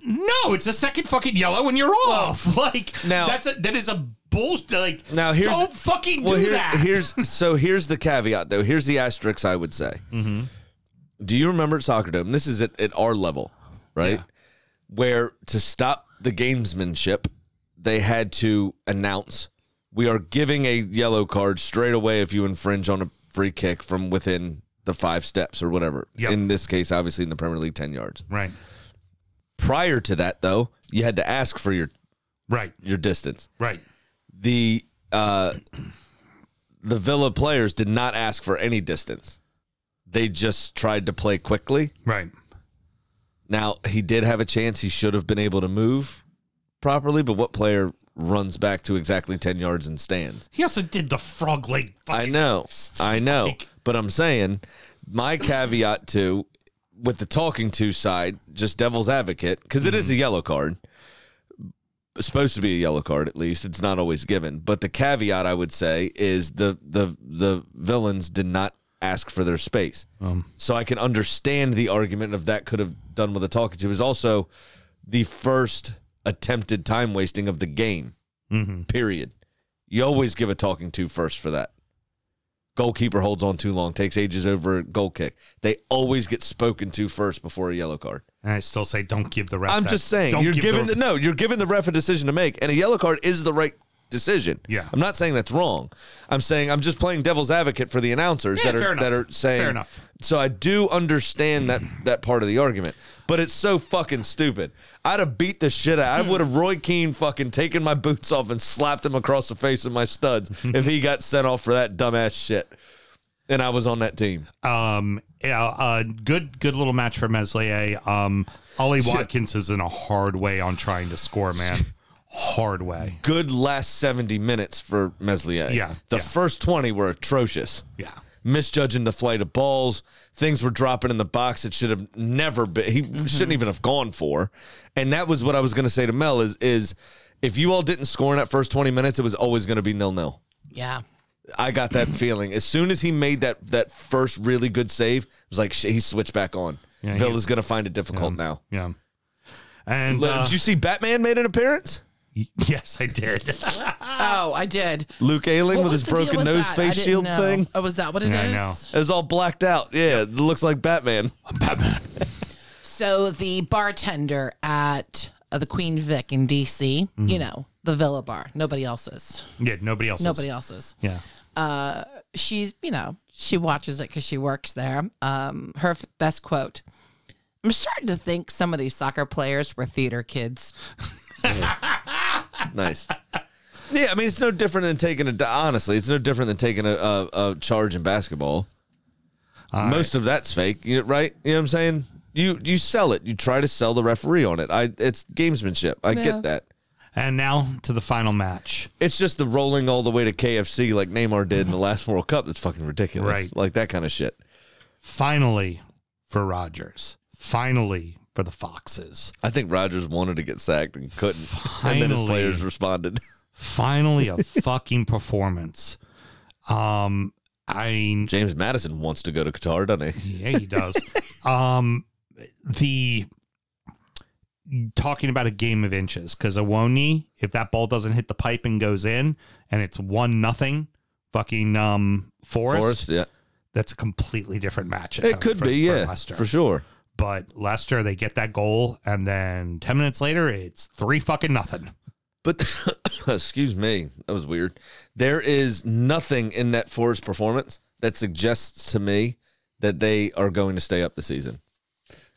[SPEAKER 2] no, it's a second fucking yellow and you're off. Like
[SPEAKER 3] now-
[SPEAKER 2] that's a that is a bullshit. Like
[SPEAKER 3] Now here's
[SPEAKER 2] don't fucking do
[SPEAKER 3] well, here-
[SPEAKER 2] that.
[SPEAKER 3] Here's so here's the caveat though. Here's the asterisk I would say.
[SPEAKER 2] Mm-hmm.
[SPEAKER 3] Do you remember at Soccer Dome? This is at, at our level, right? Where to stop the gamesmanship, they had to announce we are giving a yellow card straight away if you infringe on a free kick from within the five steps or whatever.
[SPEAKER 2] Yep.
[SPEAKER 3] In this case, obviously in the Premier League, ten yards.
[SPEAKER 2] right,
[SPEAKER 3] Prior to that, though, you had to ask for your
[SPEAKER 2] right,
[SPEAKER 3] your distance.
[SPEAKER 2] right.
[SPEAKER 3] The uh, the Villa players did not ask for any distance. They just tried to play quickly.
[SPEAKER 2] Right.
[SPEAKER 3] Now he did have a chance; he should have been able to move properly. But what player runs back to exactly ten yards and stands?
[SPEAKER 2] He also did the frog leg.
[SPEAKER 3] I know, I know,
[SPEAKER 2] Like-
[SPEAKER 3] but I'm saying my caveat to with the talking to side, just devil's advocate, because is a yellow card. Supposed to be a yellow card, at least it's not always given. But the caveat I would say is the the the villains did not ask for their space, um, so I can understand the argument of that could have done with a talking to. It was also the first attempted time wasting of the game. Period. You always give a talking to first for that. Goalkeeper holds on too long, takes ages over a goal kick. They always get spoken to first before a yellow card.
[SPEAKER 2] And I still say don't give the ref.
[SPEAKER 3] I'm
[SPEAKER 2] that-
[SPEAKER 3] just saying
[SPEAKER 2] don't
[SPEAKER 3] you're giving the,
[SPEAKER 2] the
[SPEAKER 3] no, you're giving the ref a decision to make, and a yellow card is the right decision.
[SPEAKER 2] Yeah.
[SPEAKER 3] I'm not saying that's wrong. I'm saying I'm just playing devil's advocate for the announcers
[SPEAKER 2] Yeah,
[SPEAKER 3] that
[SPEAKER 2] fair
[SPEAKER 3] are
[SPEAKER 2] enough.
[SPEAKER 3] that are saying.
[SPEAKER 2] Fair enough.
[SPEAKER 3] So I do understand that that part of the argument, but it's so fucking stupid. I'd have beat the shit out.
[SPEAKER 2] Hmm.
[SPEAKER 3] I would have Roy Keane fucking taken my boots off and slapped him across the face with my studs if he got sent off for that dumbass shit. And I was on that team.
[SPEAKER 2] Um, yeah, uh, good, good little match for Meslier. Um, Ollie Watkins is in a hard way on trying to score, man. Hard way.
[SPEAKER 3] Good last 70 minutes for Meslier.
[SPEAKER 2] Yeah,
[SPEAKER 3] The
[SPEAKER 2] yeah.
[SPEAKER 3] first 20 were atrocious.
[SPEAKER 2] Yeah.
[SPEAKER 3] misjudging the flight of balls. Things were dropping in the box that should have never been. He shouldn't even have gone for. And that was what I was going to say to Mel is is if you all didn't score in that first twenty minutes, it was always going to be nil nil.
[SPEAKER 5] Yeah.
[SPEAKER 3] I got that feeling as soon as he made that that first really good save. It was like he switched back on.
[SPEAKER 2] Yeah,
[SPEAKER 3] Villa's going to find it difficult now.
[SPEAKER 2] Yeah. And uh,
[SPEAKER 3] did you see Batman made an appearance?
[SPEAKER 2] yes, I did.
[SPEAKER 5] Oh, I did.
[SPEAKER 3] Luke Ayling
[SPEAKER 5] What
[SPEAKER 3] with
[SPEAKER 5] was
[SPEAKER 3] his
[SPEAKER 5] the deal
[SPEAKER 3] broken
[SPEAKER 5] with
[SPEAKER 3] nose
[SPEAKER 5] that? I
[SPEAKER 3] face
[SPEAKER 5] didn't
[SPEAKER 3] shield
[SPEAKER 5] know.
[SPEAKER 3] thing.
[SPEAKER 5] Oh, was that what it is?
[SPEAKER 2] Yeah, I know.
[SPEAKER 3] It was all blacked out. Yeah, it looks like Batman.
[SPEAKER 2] Batman.
[SPEAKER 5] So the bartender at uh, the Queen Vic in DC,
[SPEAKER 3] Mm-hmm.
[SPEAKER 5] you know, the Villa bar. Nobody else's.
[SPEAKER 2] Yeah, nobody else.
[SPEAKER 5] Nobody else's.
[SPEAKER 2] Yeah.
[SPEAKER 5] She's, you know, she watches it because she works there. Um, her f- best quote. I'm starting to think some of these soccer players were theater kids.
[SPEAKER 3] Nice. Yeah, I mean it's no different than taking a. Honestly, it's no different than taking a, a, a charge in basketball. Most of that's fake, right? You know what I'm saying? You you sell it. You try to sell the referee on it. I it's gamesmanship. I
[SPEAKER 5] Yeah.
[SPEAKER 3] get that.
[SPEAKER 2] And now to the final match.
[SPEAKER 3] It's just the rolling all the way to KFC like Neymar did in the last World Cup. That's fucking ridiculous.
[SPEAKER 2] Right.
[SPEAKER 3] Like that kind of shit.
[SPEAKER 2] Finally for Rodgers. Finally for the Foxes.
[SPEAKER 3] I think Rodgers wanted to get sacked and couldn't. And then his players responded.
[SPEAKER 2] Finally a fucking performance. Um I
[SPEAKER 3] James Maddison wants to go to Qatar, doesn't he?
[SPEAKER 2] Yeah, he does. um, the talking about a game of inches because Awoni, if that ball doesn't hit the pipe and goes in, and it's one nothing, fucking um Forest,
[SPEAKER 3] Forrest, yeah.
[SPEAKER 2] that's a completely different match.
[SPEAKER 3] It could
[SPEAKER 2] for-
[SPEAKER 3] be, yeah, for sure.
[SPEAKER 2] But Leicester, they get that goal, and then ten minutes later, it's three fucking nothing.
[SPEAKER 3] But excuse me, that was weird. There is nothing in that Forest performance that suggests to me that they are going to stay up the season.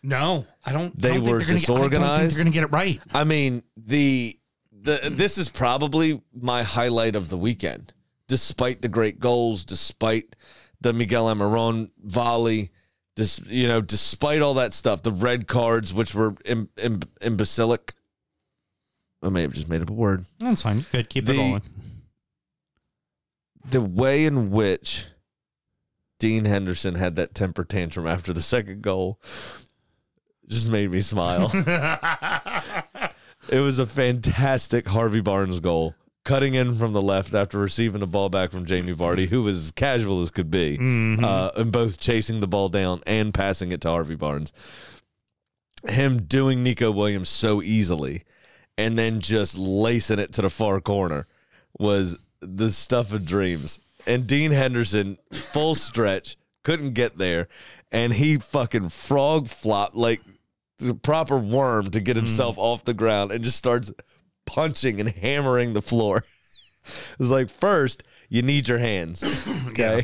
[SPEAKER 2] No, I don't.
[SPEAKER 3] They
[SPEAKER 2] I don't think
[SPEAKER 3] were
[SPEAKER 2] they're gonna get- I think
[SPEAKER 3] disorganized.
[SPEAKER 2] They're going to get it right.
[SPEAKER 3] I mean, the the this is probably my highlight of the weekend. Despite the great goals, despite the Miguel Almirón volley, dis, you know, despite all that stuff, the red cards, which were Im, Im, imbecilic. I may have just made up a word.
[SPEAKER 2] That's fine. Good. Keep
[SPEAKER 3] The-
[SPEAKER 2] it rolling.
[SPEAKER 3] The way in which Dean Henderson had that temper tantrum after the second goal just made me smile. It was a fantastic Harvey Barnes goal. Cutting in from the left after receiving the ball back from Jamie Vardy, who was as casual as could be, uh, and both chasing the ball down and passing it to Harvey Barnes. Him doing Neco Williams so easily and then just lacing it to the far corner was the stuff of dreams. And Dean Henderson, full stretch, couldn't get there. And he fucking frog flopped like the proper worm to get himself off the ground and just starts punching and hammering the floor. it was like, first, you need your hands. Okay.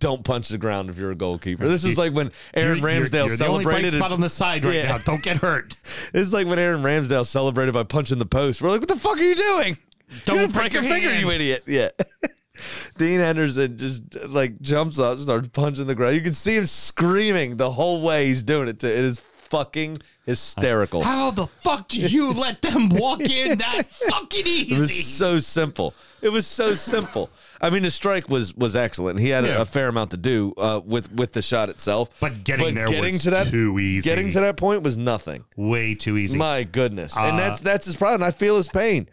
[SPEAKER 3] Don't punch the ground if you're a goalkeeper. This is like when Aaron
[SPEAKER 2] You're- you're-
[SPEAKER 3] Ramsdale
[SPEAKER 2] you're the only bright
[SPEAKER 3] celebrated.
[SPEAKER 2] spot on the side right
[SPEAKER 3] Yeah.
[SPEAKER 2] now. Don't get hurt.
[SPEAKER 3] It's like when Aaron Ramsdale celebrated by punching the post. We're like, what the fuck are you doing?
[SPEAKER 2] Don't
[SPEAKER 3] you
[SPEAKER 2] break
[SPEAKER 3] break your
[SPEAKER 2] your
[SPEAKER 3] finger,
[SPEAKER 2] hand.
[SPEAKER 3] you idiot. Yeah. Dean Henderson just like jumps up, starts punching the ground. You can see him screaming the whole way he's doing it. To, it is fucking hysterical.
[SPEAKER 2] How the fuck do you let them walk in that fucking easy?
[SPEAKER 3] It was so simple. It was so simple. I mean, the strike was was excellent. He had a, a fair amount to do uh, with with the shot itself.
[SPEAKER 2] But getting there was
[SPEAKER 3] to that
[SPEAKER 2] too easy.
[SPEAKER 3] Getting to that point was nothing.
[SPEAKER 2] Way too easy.
[SPEAKER 3] My goodness, and
[SPEAKER 2] Uh,
[SPEAKER 3] that's that's his problem. I feel his pain.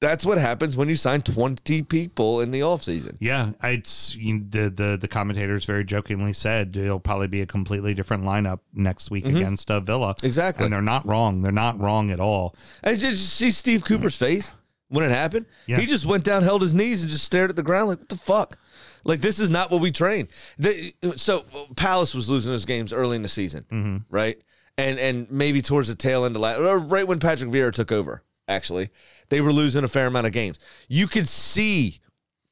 [SPEAKER 3] That's what happens when you sign twenty people in the offseason.
[SPEAKER 2] yeah, it's you, the the the commentators very jokingly said it'll probably be a completely different lineup next week against uh, Villa.
[SPEAKER 3] Mm-hmm. Exactly.
[SPEAKER 2] and they're not wrong. They're not wrong at all.
[SPEAKER 3] I just, just see Steve Cooper's face when it happened.
[SPEAKER 2] Yeah.
[SPEAKER 3] He just went down, held his knees, and just stared at the ground like, "What the fuck?" Like this is not what we train. The, so Palace was losing those games early in the season,
[SPEAKER 2] Mm-hmm.
[SPEAKER 3] right? And and maybe towards the tail end of last, or right when Patrick Vieira took over. Actually, they were losing a fair amount of games. You could see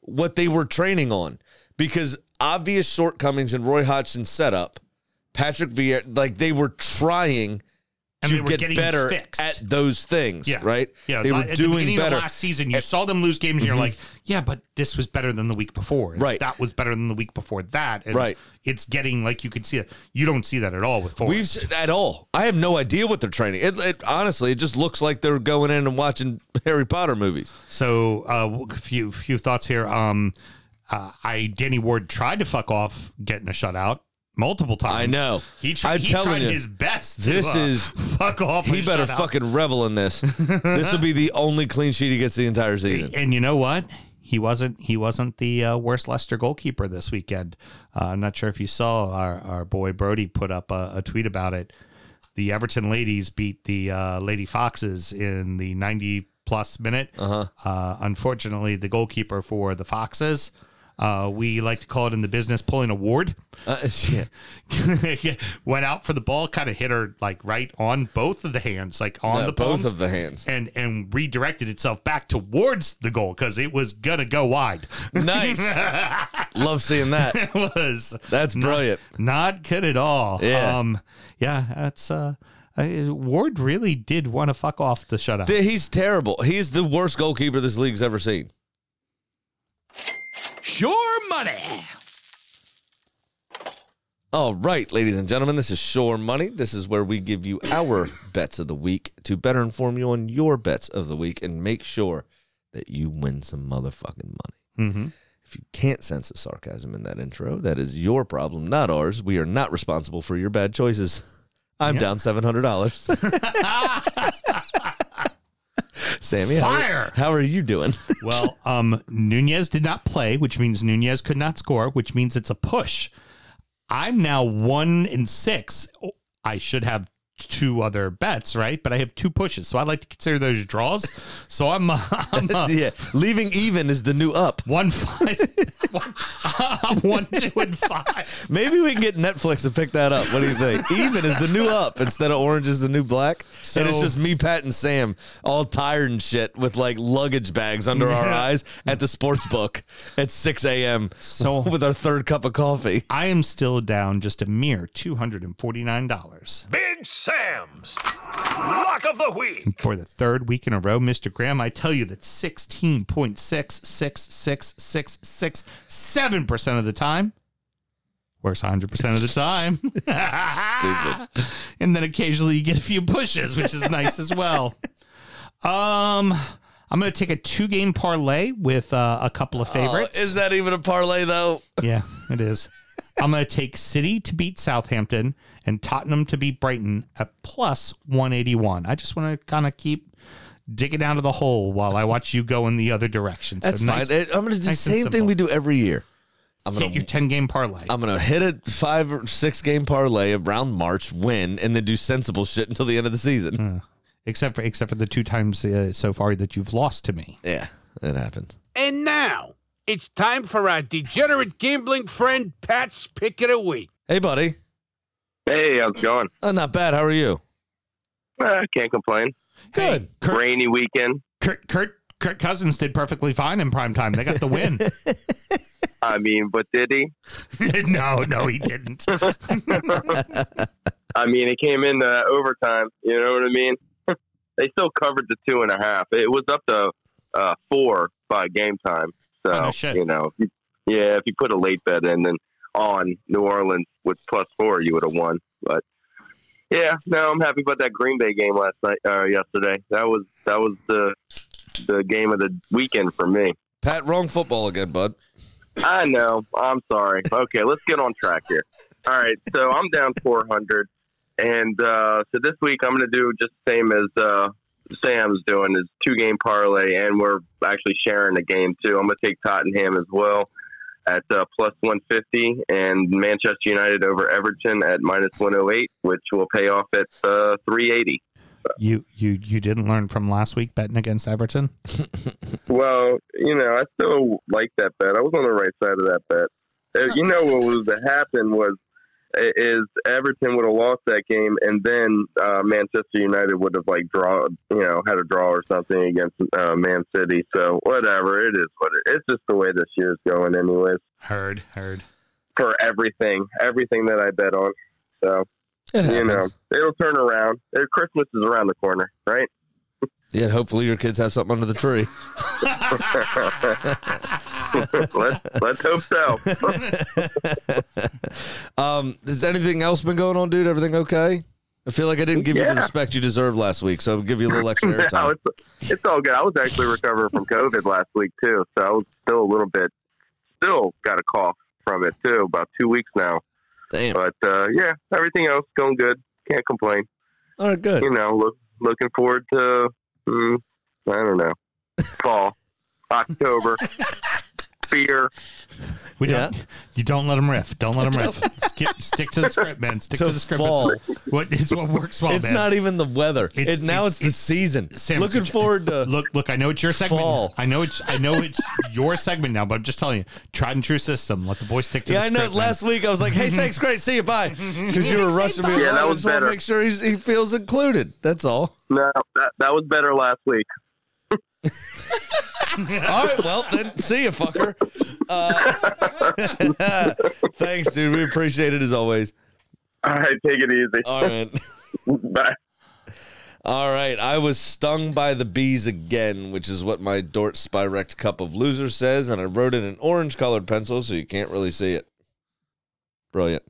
[SPEAKER 3] what they were training on because obvious shortcomings in Roy Hodgson's setup. Patrick Vieira, like they were trying
[SPEAKER 2] And
[SPEAKER 3] to
[SPEAKER 2] they were
[SPEAKER 3] get
[SPEAKER 2] getting
[SPEAKER 3] better
[SPEAKER 2] fixed.
[SPEAKER 3] at those things,
[SPEAKER 2] Yeah,
[SPEAKER 3] right?
[SPEAKER 2] Yeah,
[SPEAKER 3] they were
[SPEAKER 2] at
[SPEAKER 3] doing
[SPEAKER 2] beginning
[SPEAKER 3] better.
[SPEAKER 2] Of last season, you saw them lose games, and you're like, "Yeah, but this was better than the week before.
[SPEAKER 3] Right.
[SPEAKER 2] That was better than the week before that. And
[SPEAKER 3] Right.
[SPEAKER 2] It's getting like you could see it. You don't see that at all with Forest.
[SPEAKER 3] We've at all. I have no idea what they're training. It, it honestly, it just looks like they're going in and watching Harry Potter movies.
[SPEAKER 2] So, uh, a few few thoughts here. Um, uh, I Danny Ward tried to fuck off getting a shutout multiple times.
[SPEAKER 3] I know.
[SPEAKER 2] He, tr-
[SPEAKER 3] I'm
[SPEAKER 2] he
[SPEAKER 3] telling
[SPEAKER 2] tried
[SPEAKER 3] you,
[SPEAKER 2] his best. To,
[SPEAKER 3] this
[SPEAKER 2] uh,
[SPEAKER 3] is-
[SPEAKER 2] fuck off.
[SPEAKER 3] He better fucking revel in this. this will be the only clean sheet he gets the entire season.
[SPEAKER 2] And you know what? He wasn't. He wasn't the uh, worst Leicester goalkeeper this weekend. Uh, I'm not sure if you saw our, our boy Brody put up a, a tweet about it. The Everton ladies beat the uh, Lady Foxes in the 90 plus minute. Uh-huh. unfortunately, the goalkeeper for the Foxes, uh, we like to call it in the business pulling a ward.
[SPEAKER 3] Uh, yeah.
[SPEAKER 2] went out for the ball, kind of hit her like right on both of the hands, like on the
[SPEAKER 3] both
[SPEAKER 2] palms,
[SPEAKER 3] of the hands.
[SPEAKER 2] and and redirected itself back towards the goal because it was gonna go wide.
[SPEAKER 3] Nice. Love seeing that.
[SPEAKER 2] it was
[SPEAKER 3] That's brilliant.
[SPEAKER 2] not good at all.
[SPEAKER 3] Yeah.
[SPEAKER 2] um, yeah, that's uh, I, Ward really did want to fuck off the shutout.
[SPEAKER 3] He's terrible. He's the worst goalkeeper this league's ever seen.
[SPEAKER 4] Sure money.
[SPEAKER 3] All right, ladies and gentlemen, this is Sure Money. This is where we give you our bets of the week to better inform you on your bets of the week and make sure that you win some motherfucking money.
[SPEAKER 2] Mm-hmm.
[SPEAKER 3] If you can't sense the sarcasm in that intro, that is your problem, not ours. We are not responsible for your bad choices. I'm
[SPEAKER 2] Yeah.
[SPEAKER 3] down seven hundred dollars. Sammy, how are-
[SPEAKER 2] Fire!
[SPEAKER 3] How, are you doing?
[SPEAKER 2] Well, um, Nunez did not play, which means Nunez could not score, which means it's a push. I'm now one in six. I should have two other bets, right? But I have two pushes, so I like to consider those draws. So I'm, uh, I'm uh,
[SPEAKER 3] yeah, leaving even is the new up.
[SPEAKER 2] one five, one, I'm one two and five.
[SPEAKER 3] Maybe we can get Netflix to pick that up. What do you think? Even is the new up instead of orange is the new black. and it's just me, Pat, and Sam, all tired and shit with like luggage bags under our eyes at the sports book at 6 a.m.
[SPEAKER 2] So-
[SPEAKER 3] with our third cup of coffee.
[SPEAKER 2] I am still down just a mere two hundred and forty nine dollars.
[SPEAKER 6] Big Sam's Lock of the Week.
[SPEAKER 2] For the third week in a row, Mr. Graham, I tell you that 16.66667% of the time works 100% of the time.
[SPEAKER 3] Stupid.
[SPEAKER 2] and then occasionally you get a few pushes, which is nice as well. Um, I'm going to take a two game parlay with uh, a couple of favorites.
[SPEAKER 3] Oh, is that even a parlay though?
[SPEAKER 2] Yeah, it is. I'm going to take City to beat Southampton and Tottenham to beat Brighton at plus 181. I just want to kind of keep digging out of the hole while I watch you go in the other direction. So
[SPEAKER 3] That's
[SPEAKER 2] nice-
[SPEAKER 3] fine. I'm gonna do the
[SPEAKER 2] nice
[SPEAKER 3] same thing we do every year. I'm gonna
[SPEAKER 2] Hit your 10 game parlay.
[SPEAKER 3] I'm gonna hit a five or six game parlay around March, win, and then do sensible shit until the end of the season.
[SPEAKER 2] except for except for the two times uh, so far that you've lost to me.
[SPEAKER 3] Yeah, it happens.
[SPEAKER 7] And now it's time for our degenerate gambling friend Pat's pick of the week.
[SPEAKER 3] Hey, buddy.
[SPEAKER 8] Hey, how's it going?
[SPEAKER 3] Oh, not bad. How are you?
[SPEAKER 8] Uh, can't complain.
[SPEAKER 3] Good.
[SPEAKER 2] Hey, Kurt,
[SPEAKER 8] Rainy weekend.
[SPEAKER 2] Kurt Kurt Kirk Cousins did perfectly fine in prime time. They got the win.
[SPEAKER 8] I mean, but did he?
[SPEAKER 2] no, no, he didn't.
[SPEAKER 8] I mean, it came in uh, overtime. You know what I mean? they still covered the two and a half. It was up to uh, four by game time. So
[SPEAKER 2] Oh, no shit.
[SPEAKER 8] you know, if you- yeah, if you put a late bet in then on New Orleans with plus four, you would have won. But yeah, no, I'm happy about that Green Bay game last night, uh, yesterday. That was that was the the game of the weekend for me.
[SPEAKER 3] Pat, wrong football again, bud.
[SPEAKER 8] I know. I'm sorry. Okay, let's get on track here. All right, so I'm down 400, and uh, so this week I'm going to do just the same as uh, Sam's doing is two game parlay, and we're actually sharing a game too. I'm going to take Tottenham as well at uh, plus 150, and Manchester United over Everton at minus 108, which will pay off at uh, 380.
[SPEAKER 2] you you you didn't learn from last week betting against Everton.
[SPEAKER 8] Well, you know, I still like that bet. I was on the right side of that bet. Uh, You know what was to happen was is Everton would have lost that game, and then uh, Manchester United would have like draw, you know, had a draw or something against uh, Man City. So whatever, it is what it. It's just the way this year's going, anyways.
[SPEAKER 2] Heard, heard.
[SPEAKER 8] For everything, everything that I bet on. So you know, it'll turn around. Christmas is around the corner, right?
[SPEAKER 3] Yeah, hopefully your kids have something under the tree.
[SPEAKER 8] let's let's hope so.
[SPEAKER 3] um, has anything else been going on, dude? Everything okay? I feel like I didn't give you the respect you deserved last week, so I'll give you a little extra
[SPEAKER 8] no,
[SPEAKER 3] airtime.
[SPEAKER 8] it's, it's all good. I was actually recovering from COVID last week too, so I was still a little bit, still got a cough from it too. About two weeks now,
[SPEAKER 3] Damn.
[SPEAKER 8] but uh, yeah, everything else going good. Can't complain.
[SPEAKER 3] All right, good.
[SPEAKER 8] You know, look, looking forward to, mm, I don't know, fall, October, beer.
[SPEAKER 2] We
[SPEAKER 3] Yeah.
[SPEAKER 2] don't. You don't let him riff. Don't let him riff. Skip, stick to the script, man. Stick
[SPEAKER 3] To
[SPEAKER 2] to, the script.
[SPEAKER 3] fall.
[SPEAKER 2] It's what it's what works well,
[SPEAKER 3] it's
[SPEAKER 2] man.
[SPEAKER 3] not even the weather.
[SPEAKER 2] It's-
[SPEAKER 3] It's, now
[SPEAKER 2] it's-
[SPEAKER 3] it's, the
[SPEAKER 2] it's-
[SPEAKER 3] season.
[SPEAKER 2] Sam,
[SPEAKER 3] Looking forward to
[SPEAKER 2] look. Look, I know it's your segment.
[SPEAKER 3] Fall.
[SPEAKER 2] I know it's. I know it's your segment now. But I'm just telling you, tried and true system. Let the boys stick to
[SPEAKER 3] Yeah,
[SPEAKER 2] the
[SPEAKER 3] I know.
[SPEAKER 2] script. man.
[SPEAKER 3] Last week I was like, "Hey, thanks, great, see you, bye," because you were rushing me.
[SPEAKER 8] Yeah,
[SPEAKER 3] along.
[SPEAKER 8] that
[SPEAKER 3] I
[SPEAKER 8] was
[SPEAKER 3] just wanna
[SPEAKER 8] better.
[SPEAKER 3] Make sure he's, he feels included. That's all.
[SPEAKER 8] No, that, that was better last week.
[SPEAKER 3] All right, well then, see you, fucker. Uh, thanks, dude. We appreciate it as always.
[SPEAKER 8] All right, take it easy.
[SPEAKER 3] All right.
[SPEAKER 8] Bye.
[SPEAKER 3] All right, I was stung by the bees again, which is what my Dort Spirect Cup of Losers says, and I wrote it in orange colored pencil so you can't really see it. Brilliant.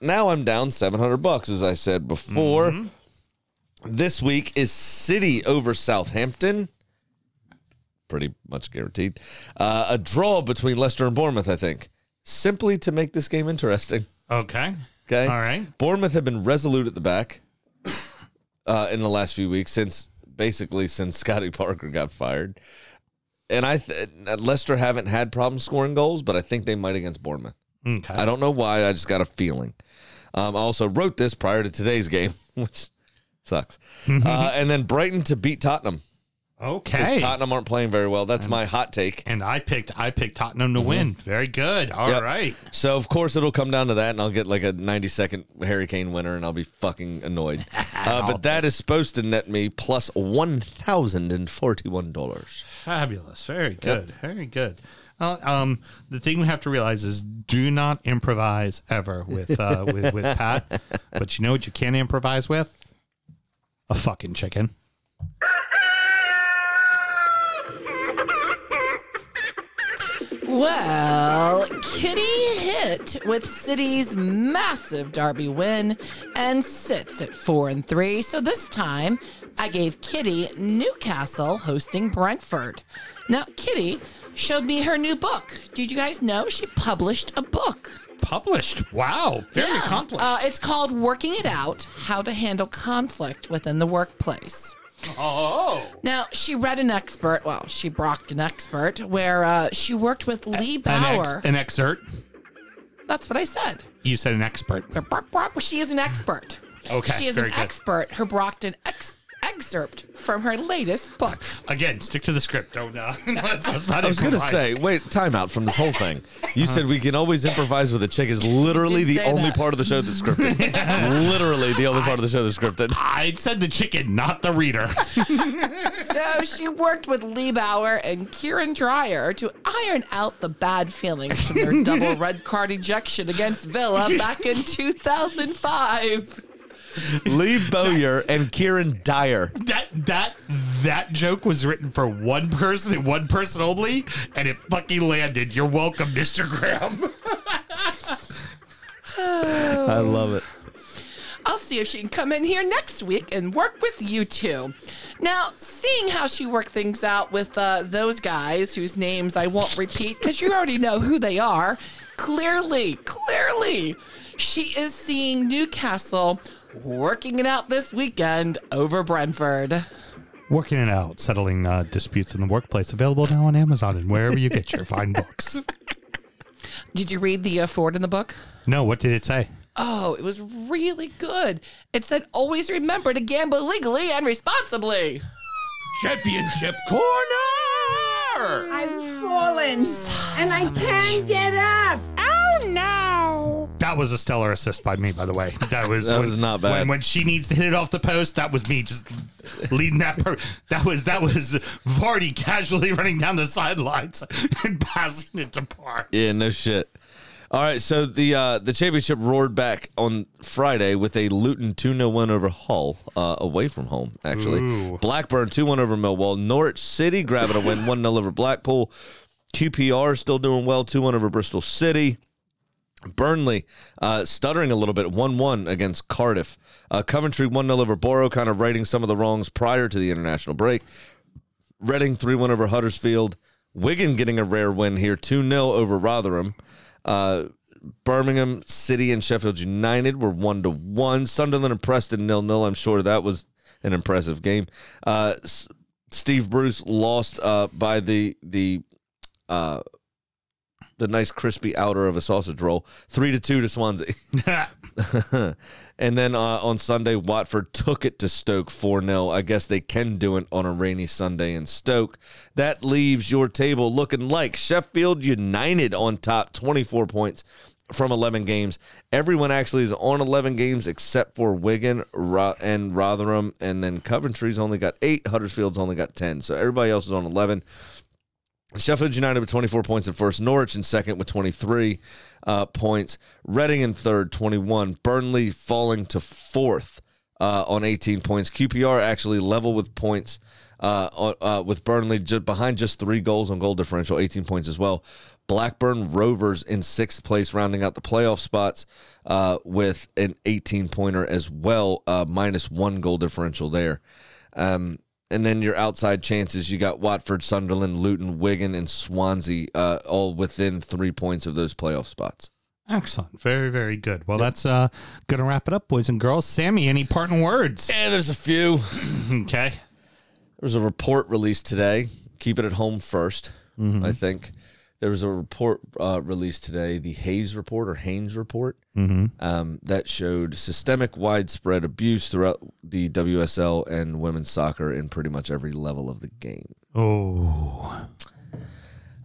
[SPEAKER 3] now I'm down 700 bucks, as I said before.
[SPEAKER 2] Mm-hmm.
[SPEAKER 3] This week is City over Southampton. Pretty much guaranteed. Uh, a draw between Leicester and Bournemouth, I think, simply to make this game interesting.
[SPEAKER 2] Okay.
[SPEAKER 3] Okay.
[SPEAKER 2] All right.
[SPEAKER 3] Bournemouth have been resolute at the back uh, in the last few weeks since basically since Scotty Parker got fired. And I th- Leicester haven't had problems scoring goals, but I think they might against Bournemouth.
[SPEAKER 2] Okay.
[SPEAKER 3] I don't know why. I just got a feeling. Um, I also wrote this prior to today's game, which sucks. uh, and then Brighton to beat Tottenham
[SPEAKER 2] Okay.
[SPEAKER 3] Because Tottenham aren't playing very well. That's my hot take.
[SPEAKER 2] and I picked I picked Tottenham to win. Very good. All right.
[SPEAKER 3] Yep. So of course it'll come down to that, and I'll get like a 90 second Harry Kane winner, and I'll be fucking annoyed. Uh, but that is supposed to net me plus one thousand and forty one dollars.
[SPEAKER 2] Fabulous. Very good. Very good. Uh, um, the thing we have to realize is do not improvise ever with uh, with, with Pat. But you know what you can improvise with? A fucking chicken.
[SPEAKER 5] Well, Kitty hit with City's massive Derby win and sits at four and three. So this time, I gave Kitty Newcastle hosting Brentford. Now, Kitty showed me her new book. Did you guys know she published a book?
[SPEAKER 2] Published. Wow. Very
[SPEAKER 5] Yeah.
[SPEAKER 2] accomplished.
[SPEAKER 5] Uh, it's called Working It Out How to Handle Conflict Within the Workplace.
[SPEAKER 2] Oh.
[SPEAKER 5] Now, she read an expert, well, she brocked an expert, where uh, she worked with Lee
[SPEAKER 2] An,
[SPEAKER 5] Bauer.
[SPEAKER 2] ex- an excerpt.
[SPEAKER 5] That's what I said.
[SPEAKER 2] You said an expert.
[SPEAKER 5] Brock, she is an expert.
[SPEAKER 2] Okay,
[SPEAKER 5] She is
[SPEAKER 2] very
[SPEAKER 5] an
[SPEAKER 2] good.
[SPEAKER 5] expert who brocked an ex- excerpt from her latest book.
[SPEAKER 2] Again, stick to the script. Don't. Uh, let's, let's not
[SPEAKER 3] I was gonna
[SPEAKER 2] improvise.
[SPEAKER 3] say, wait, time out from this whole thing. You said we can always improvise with a chick is literally
[SPEAKER 5] You did
[SPEAKER 3] the
[SPEAKER 5] say
[SPEAKER 3] only
[SPEAKER 5] that.
[SPEAKER 3] part of the show that's scripted. literally the only part of the show that's scripted.
[SPEAKER 2] I said the chicken, not the reader.
[SPEAKER 5] So she worked with Lee Bauer and Kieran Dreyer to iron out the bad feelings from their double red card ejection against Villa back in 2005.
[SPEAKER 3] Lee Bowyer and Kieran Dyer.
[SPEAKER 2] that that that joke was written for one person and one person only, and it fucking landed. You're welcome, Mr. Graham.
[SPEAKER 3] I love it.
[SPEAKER 5] I'll see if she can come in here next week and work with you two. Now, seeing how she worked things out with uh, those guys whose names I won't repeat because you already know who they are, clearly, clearly, she is seeing Newcastle working it out this weekend over Brentford.
[SPEAKER 2] Working it out, settling uh, disputes in the workplace. Available now on Amazon and wherever you get your fine books.
[SPEAKER 5] Did you read the uh, Ford in the book?
[SPEAKER 2] No, what did it say?
[SPEAKER 5] Oh, it was really good. It said, always remember to gamble legally and responsibly.
[SPEAKER 7] Championship corner!
[SPEAKER 9] I've fallen and I can't get up. Oh no!
[SPEAKER 2] That was a stellar assist by me, by the way. That was
[SPEAKER 3] That
[SPEAKER 2] when-
[SPEAKER 3] was not bad.
[SPEAKER 2] When, when she needs to hit it off the post, that was me just leading that. Per- that was that was Vardy casually running down the sidelines and passing it to Parks.
[SPEAKER 3] Yeah, no shit. All right, so the uh, the championship roared back on Friday with a Luton 2 0 win over Hull, uh, away from home, actually.
[SPEAKER 2] Ooh.
[SPEAKER 3] Blackburn 2 1 over Millwall. Norwich City grabbing a win 1 0 over Blackpool. QPR still doing well 2 1 over Bristol City. Burnley uh, stuttering a little bit 1 1 against Cardiff. Uh, Coventry 1 0 over Boro, kind of righting some of the wrongs prior to the international break. Reading 3 1 over Huddersfield. Wigan getting a rare win here 2 0 over Rotherham. Uh, Birmingham City and Sheffield United were 1 to 1. Sunderland and Preston nil nil. I'm sure that was an impressive game. Uh, S- Steve Bruce lost uh, by the the uh, the nice crispy outer of a sausage roll, three to two to Swansea. and then uh, on Sunday, Watford took it to Stoke 4 0. I guess they can do it on a rainy Sunday in Stoke. That leaves your table looking like Sheffield United on top, 24 points from 11 games. Everyone actually is on 11 games except for Wigan and Rotherham. And then Coventry's only got eight, Huddersfield's only got 10. So everybody else is on 11. Sheffield United with 24 points in first, Norwich in second with 23 uh, points, Reading in third, 21, Burnley falling to fourth uh, on 18 points. QPR actually level with points uh, uh, with Burnley just behind just three goals on goal differential, 18 points as well. Blackburn Rovers in sixth place, rounding out the playoff spots uh, with an 18 pointer as well, uh, minus one goal differential there. Um, and then your outside chances, you got Watford, Sunderland, Luton, Wigan, and Swansea, uh, all within three points of those playoff spots.
[SPEAKER 2] Excellent. Very, very good. Well, that's uh gonna wrap it up, boys and girls. Sammy, any parting words?
[SPEAKER 3] Yeah, there's a few.
[SPEAKER 2] Okay.
[SPEAKER 3] There was a report released today. Keep it at home 1st I think. There was a report uh, released today, the Hayes report or Haynes report, um, that showed systemic widespread abuse throughout the WSL and women's soccer in pretty much every level of the game.
[SPEAKER 2] Oh.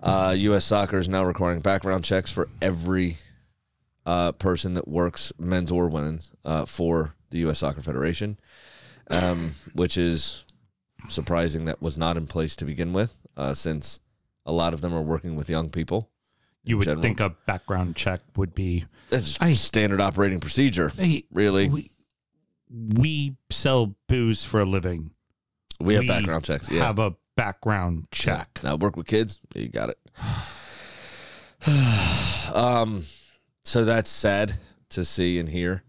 [SPEAKER 3] Uh, U.S. soccer is now requiring background checks for every uh, person that works, men's or women's, uh, for the U.S. Soccer Federation, um, which is surprising that was not in place to begin with, uh, since a lot of them are working with young people.
[SPEAKER 2] You would
[SPEAKER 3] general.
[SPEAKER 2] think a background check would be
[SPEAKER 3] That's
[SPEAKER 2] I-
[SPEAKER 3] standard operating procedure,
[SPEAKER 2] Hey,
[SPEAKER 3] really.
[SPEAKER 2] we, we sell booze for a living.
[SPEAKER 3] We have background checks. Yeah.
[SPEAKER 2] Have a background check.
[SPEAKER 3] Now work with kids. You got it. um, so that's sad to see and hear,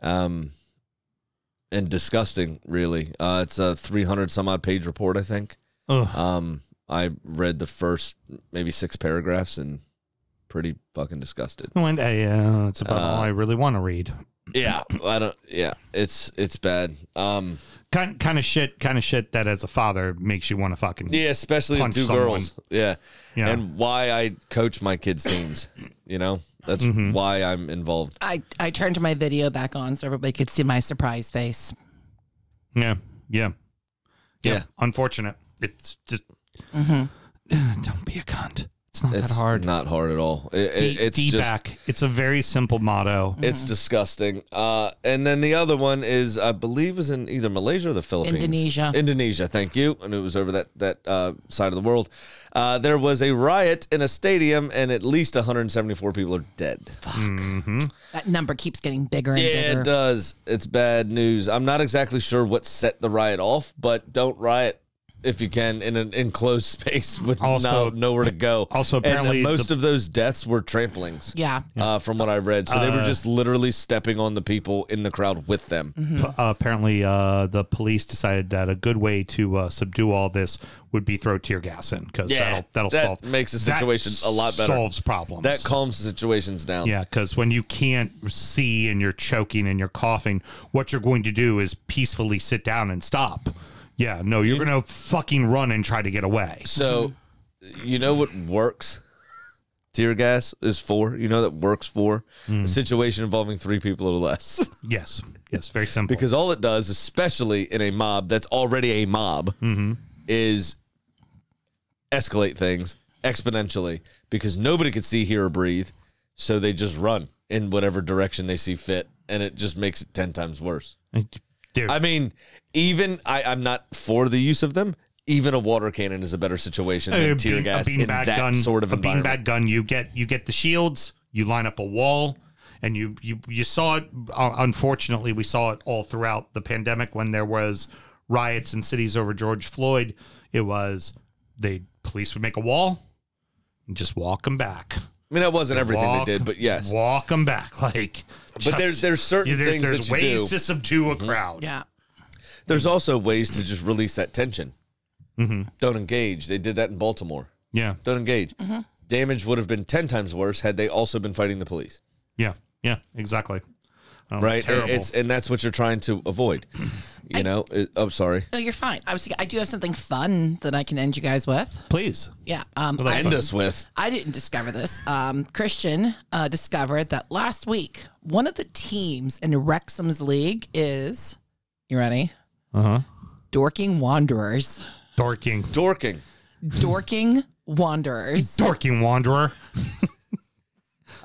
[SPEAKER 3] um, and disgusting. Really, uh, it's a 300 some odd page report. I think.
[SPEAKER 2] Ugh.
[SPEAKER 3] Um, I read the first maybe six paragraphs and pretty fucking disgusted.
[SPEAKER 2] One day, uh, it's about
[SPEAKER 3] Uh,
[SPEAKER 2] all I really want to read.
[SPEAKER 3] Yeah, I don't. Yeah, it's it's bad. Um,
[SPEAKER 2] Kind kind of shit, kind of shit that as a father makes you want to fucking
[SPEAKER 3] yeah, especially with
[SPEAKER 2] Punch
[SPEAKER 3] two
[SPEAKER 2] someone.
[SPEAKER 3] girls. Yeah.
[SPEAKER 2] Yeah.
[SPEAKER 3] and why I coach my kids' teams. You know, that's
[SPEAKER 2] Mm-hmm.
[SPEAKER 3] why I'm involved.
[SPEAKER 5] I, I turned my video back on so everybody could see my surprise face.
[SPEAKER 2] Yeah, yeah,
[SPEAKER 3] Yeah.
[SPEAKER 2] Unfortunate. It's just don't be a cunt. It's not
[SPEAKER 3] It's
[SPEAKER 2] that hard.
[SPEAKER 3] Not hard at all. It, it-
[SPEAKER 2] D,
[SPEAKER 3] it's
[SPEAKER 2] D
[SPEAKER 3] just
[SPEAKER 2] back. It's a very simple motto.
[SPEAKER 3] it's disgusting. Uh, and then the other one is I believe is in either Malaysia or the Philippines.
[SPEAKER 5] Indonesia.
[SPEAKER 3] Indonesia. Thank you. And it was over that that uh, side of the world. Uh, there was a riot in a stadium, and at least 174 people are dead. Fuck.
[SPEAKER 5] That number keeps getting bigger and
[SPEAKER 3] Yeah,
[SPEAKER 5] bigger.
[SPEAKER 3] it does. It's bad news. I'm not exactly sure what set the riot off, but don't riot if you can in an enclosed space with
[SPEAKER 2] Also-
[SPEAKER 3] no, nowhere to go.
[SPEAKER 2] also,
[SPEAKER 3] And, uh,
[SPEAKER 2] apparently
[SPEAKER 3] most
[SPEAKER 2] the-
[SPEAKER 3] of those deaths were tramplings.
[SPEAKER 5] Yeah.
[SPEAKER 3] Uh, from what I read, so they were
[SPEAKER 2] Uh,
[SPEAKER 3] just literally stepping on the people in the crowd with them.
[SPEAKER 5] Mm-hmm.
[SPEAKER 2] P- uh, apparently, uh, the police decided that a good way to uh, subdue all this would be throw tear gas in because
[SPEAKER 3] Yeah,
[SPEAKER 2] that'll that'll
[SPEAKER 3] that
[SPEAKER 2] solve
[SPEAKER 3] makes the
[SPEAKER 2] that
[SPEAKER 3] situation a lot better.
[SPEAKER 2] Solves problems.
[SPEAKER 3] That calms the situations down.
[SPEAKER 2] Yeah, because when you can't see and you're choking and you're coughing, what you're going to do is peacefully sit down and stop. Yeah, no, you're going to fucking run and try to get away.
[SPEAKER 3] So, you know what works? Tear gas is for. You know that works for hmm. a situation involving three people or less.
[SPEAKER 2] Yes, yes, very simple.
[SPEAKER 3] because all it does, especially in a mob that's already a mob, mm-hmm. is escalate things exponentially because nobody could see, hear, or breathe. So they just run in whatever direction they see fit, and it just makes it 10 times worse.
[SPEAKER 2] Dude,
[SPEAKER 3] I mean, even I, I'm not for the use of them. Even a water cannon is a better situation than
[SPEAKER 2] a
[SPEAKER 3] tear
[SPEAKER 2] bean-
[SPEAKER 3] gas
[SPEAKER 2] a
[SPEAKER 3] in that
[SPEAKER 2] gun,
[SPEAKER 3] sort of
[SPEAKER 2] a beanbag gun. You get you get the shields. You line up a wall, and you you you saw it. Uh, unfortunately, we saw it all throughout the pandemic when there was riots in cities over George Floyd. It was the police would make a wall and just walk them back.
[SPEAKER 3] I mean, that wasn't everything
[SPEAKER 2] Walk-
[SPEAKER 3] they did, but yes.
[SPEAKER 2] walk them back. Like,
[SPEAKER 3] But there's- there's certain
[SPEAKER 2] there's,
[SPEAKER 3] things
[SPEAKER 2] there's
[SPEAKER 3] that you
[SPEAKER 2] ways
[SPEAKER 3] do. Mm-hmm.
[SPEAKER 2] to subdue a crowd.
[SPEAKER 5] Yeah.
[SPEAKER 3] There's also ways to just release that tension. Don't engage. They did that in Baltimore.
[SPEAKER 2] yeah,
[SPEAKER 3] Don't engage. Damage would have been 10 times worse had they also been fighting the police.
[SPEAKER 2] yeah, yeah. Exactly. Oh,
[SPEAKER 3] right?
[SPEAKER 2] Terrible.
[SPEAKER 3] It's and that's what you're trying to avoid. You know, it, oh sorry.
[SPEAKER 5] Oh, you're fine. I was. I do have something fun that I can end you guys with.
[SPEAKER 2] Please.
[SPEAKER 5] Yeah. Um,
[SPEAKER 2] Well,
[SPEAKER 5] I,
[SPEAKER 3] End us with.
[SPEAKER 5] I didn't discover this. Um, Christian uh, discovered that last week one of the teams in Wrexham's league is. You ready?
[SPEAKER 2] Uh huh.
[SPEAKER 5] Dorking Wanderers.
[SPEAKER 2] Dorking.
[SPEAKER 3] Dorking.
[SPEAKER 5] Dorking Wanderers.
[SPEAKER 2] Dorking Wanderer.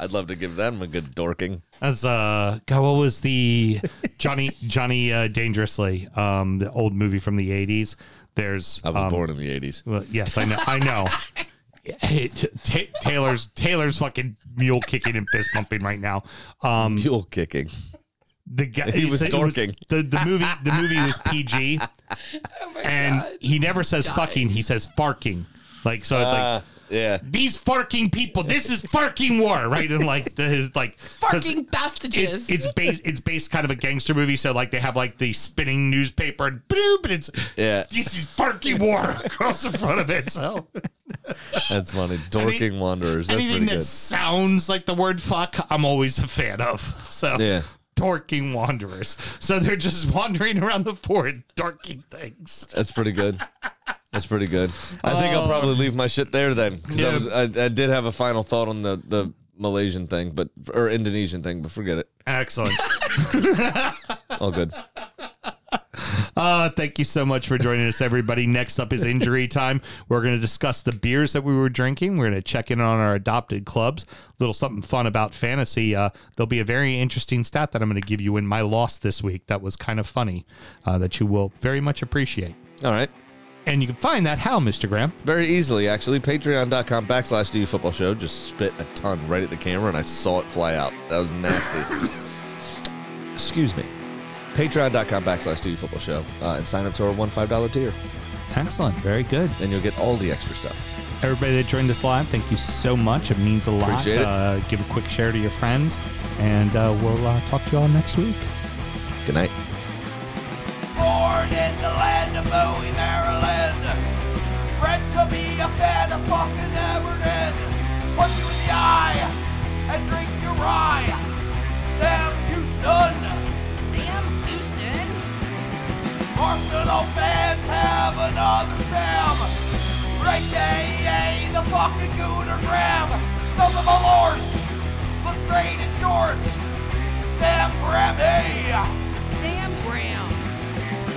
[SPEAKER 3] I'd love to give them a good dorking.
[SPEAKER 2] As uh, God, what was the Johnny Johnny uh, Dangerously, um, the old movie from the eighties? There's
[SPEAKER 3] I was
[SPEAKER 2] um,
[SPEAKER 3] born in the 80s.
[SPEAKER 2] Well, yes, I know. I know. Hey, Ta Taylor's Taylor's fucking mule kicking and fist pumping right now. Um,
[SPEAKER 3] Mule kicking.
[SPEAKER 2] the guy
[SPEAKER 3] He was
[SPEAKER 2] it
[SPEAKER 3] dorking.
[SPEAKER 2] the the movie the movie was PG, and he never says
[SPEAKER 5] Dying.
[SPEAKER 2] fucking. He says farking. Like so, it's like
[SPEAKER 3] Uh, yeah.
[SPEAKER 2] these fucking people. This is fucking war, right? And like the like
[SPEAKER 5] Fucking bastages.
[SPEAKER 2] It's it's based it's based kind of a gangster movie. So like they have like the spinning newspaper and boop, and it's
[SPEAKER 3] Yeah.
[SPEAKER 2] this is fucking war across the front of it. So
[SPEAKER 3] That's funny. Dorking Wanderers. That's
[SPEAKER 2] anything that
[SPEAKER 3] good.
[SPEAKER 2] sounds like the word fuck, I'm always a fan of. So
[SPEAKER 3] Yeah.
[SPEAKER 2] dorking wanderers. So they're just wandering around the fort, dorking things.
[SPEAKER 3] That's pretty good. That's pretty good. I think I'll probably leave my shit there then, because I,
[SPEAKER 2] Yeah.
[SPEAKER 3] was- I, I did have a final thought on the the Malaysian thing, but or Indonesian thing, but forget it.
[SPEAKER 2] Excellent.
[SPEAKER 3] All good.
[SPEAKER 2] Uh, thank you so much for joining us, everybody. Next up is injury time. We're going to discuss the beers that we were drinking. We're going to check in on our adopted clubs. A little something fun about fantasy. Uh, there'll be a very interesting stat that I'm going to give you in my loss this week that was kind of funny uh, that you will very much appreciate.
[SPEAKER 3] All right.
[SPEAKER 2] And you can find that how, Mr. Graham?
[SPEAKER 3] Very easily, actually. Patreon.com backslash DU Football Show. Just spit a ton right at the camera, and I saw it fly out. That was nasty. Excuse me. Patreon.com backslash DU Football Show. Uh, and sign up to our one $5 tier,
[SPEAKER 2] Excellent. Very good.
[SPEAKER 3] and you'll get all the extra stuff.
[SPEAKER 2] Everybody that joined us live, thank you so much. It means a lot.
[SPEAKER 3] Appreciate it.
[SPEAKER 2] Uh, give a quick share to your friends, and uh, we'll uh, talk to you all next week.
[SPEAKER 3] Good night.
[SPEAKER 4] Born in the land of Bowie, Maryland. Bred to be a fan of fucking Everton. Punch you in the eye and drink your rye. Sam Houston.
[SPEAKER 9] Sam Houston.
[SPEAKER 4] Arsenal fans have another Sam. AKA the fucking Gooner Graham. Stump of a lord. Look straight in shorts. Sam Grammy.
[SPEAKER 9] Sam Graham.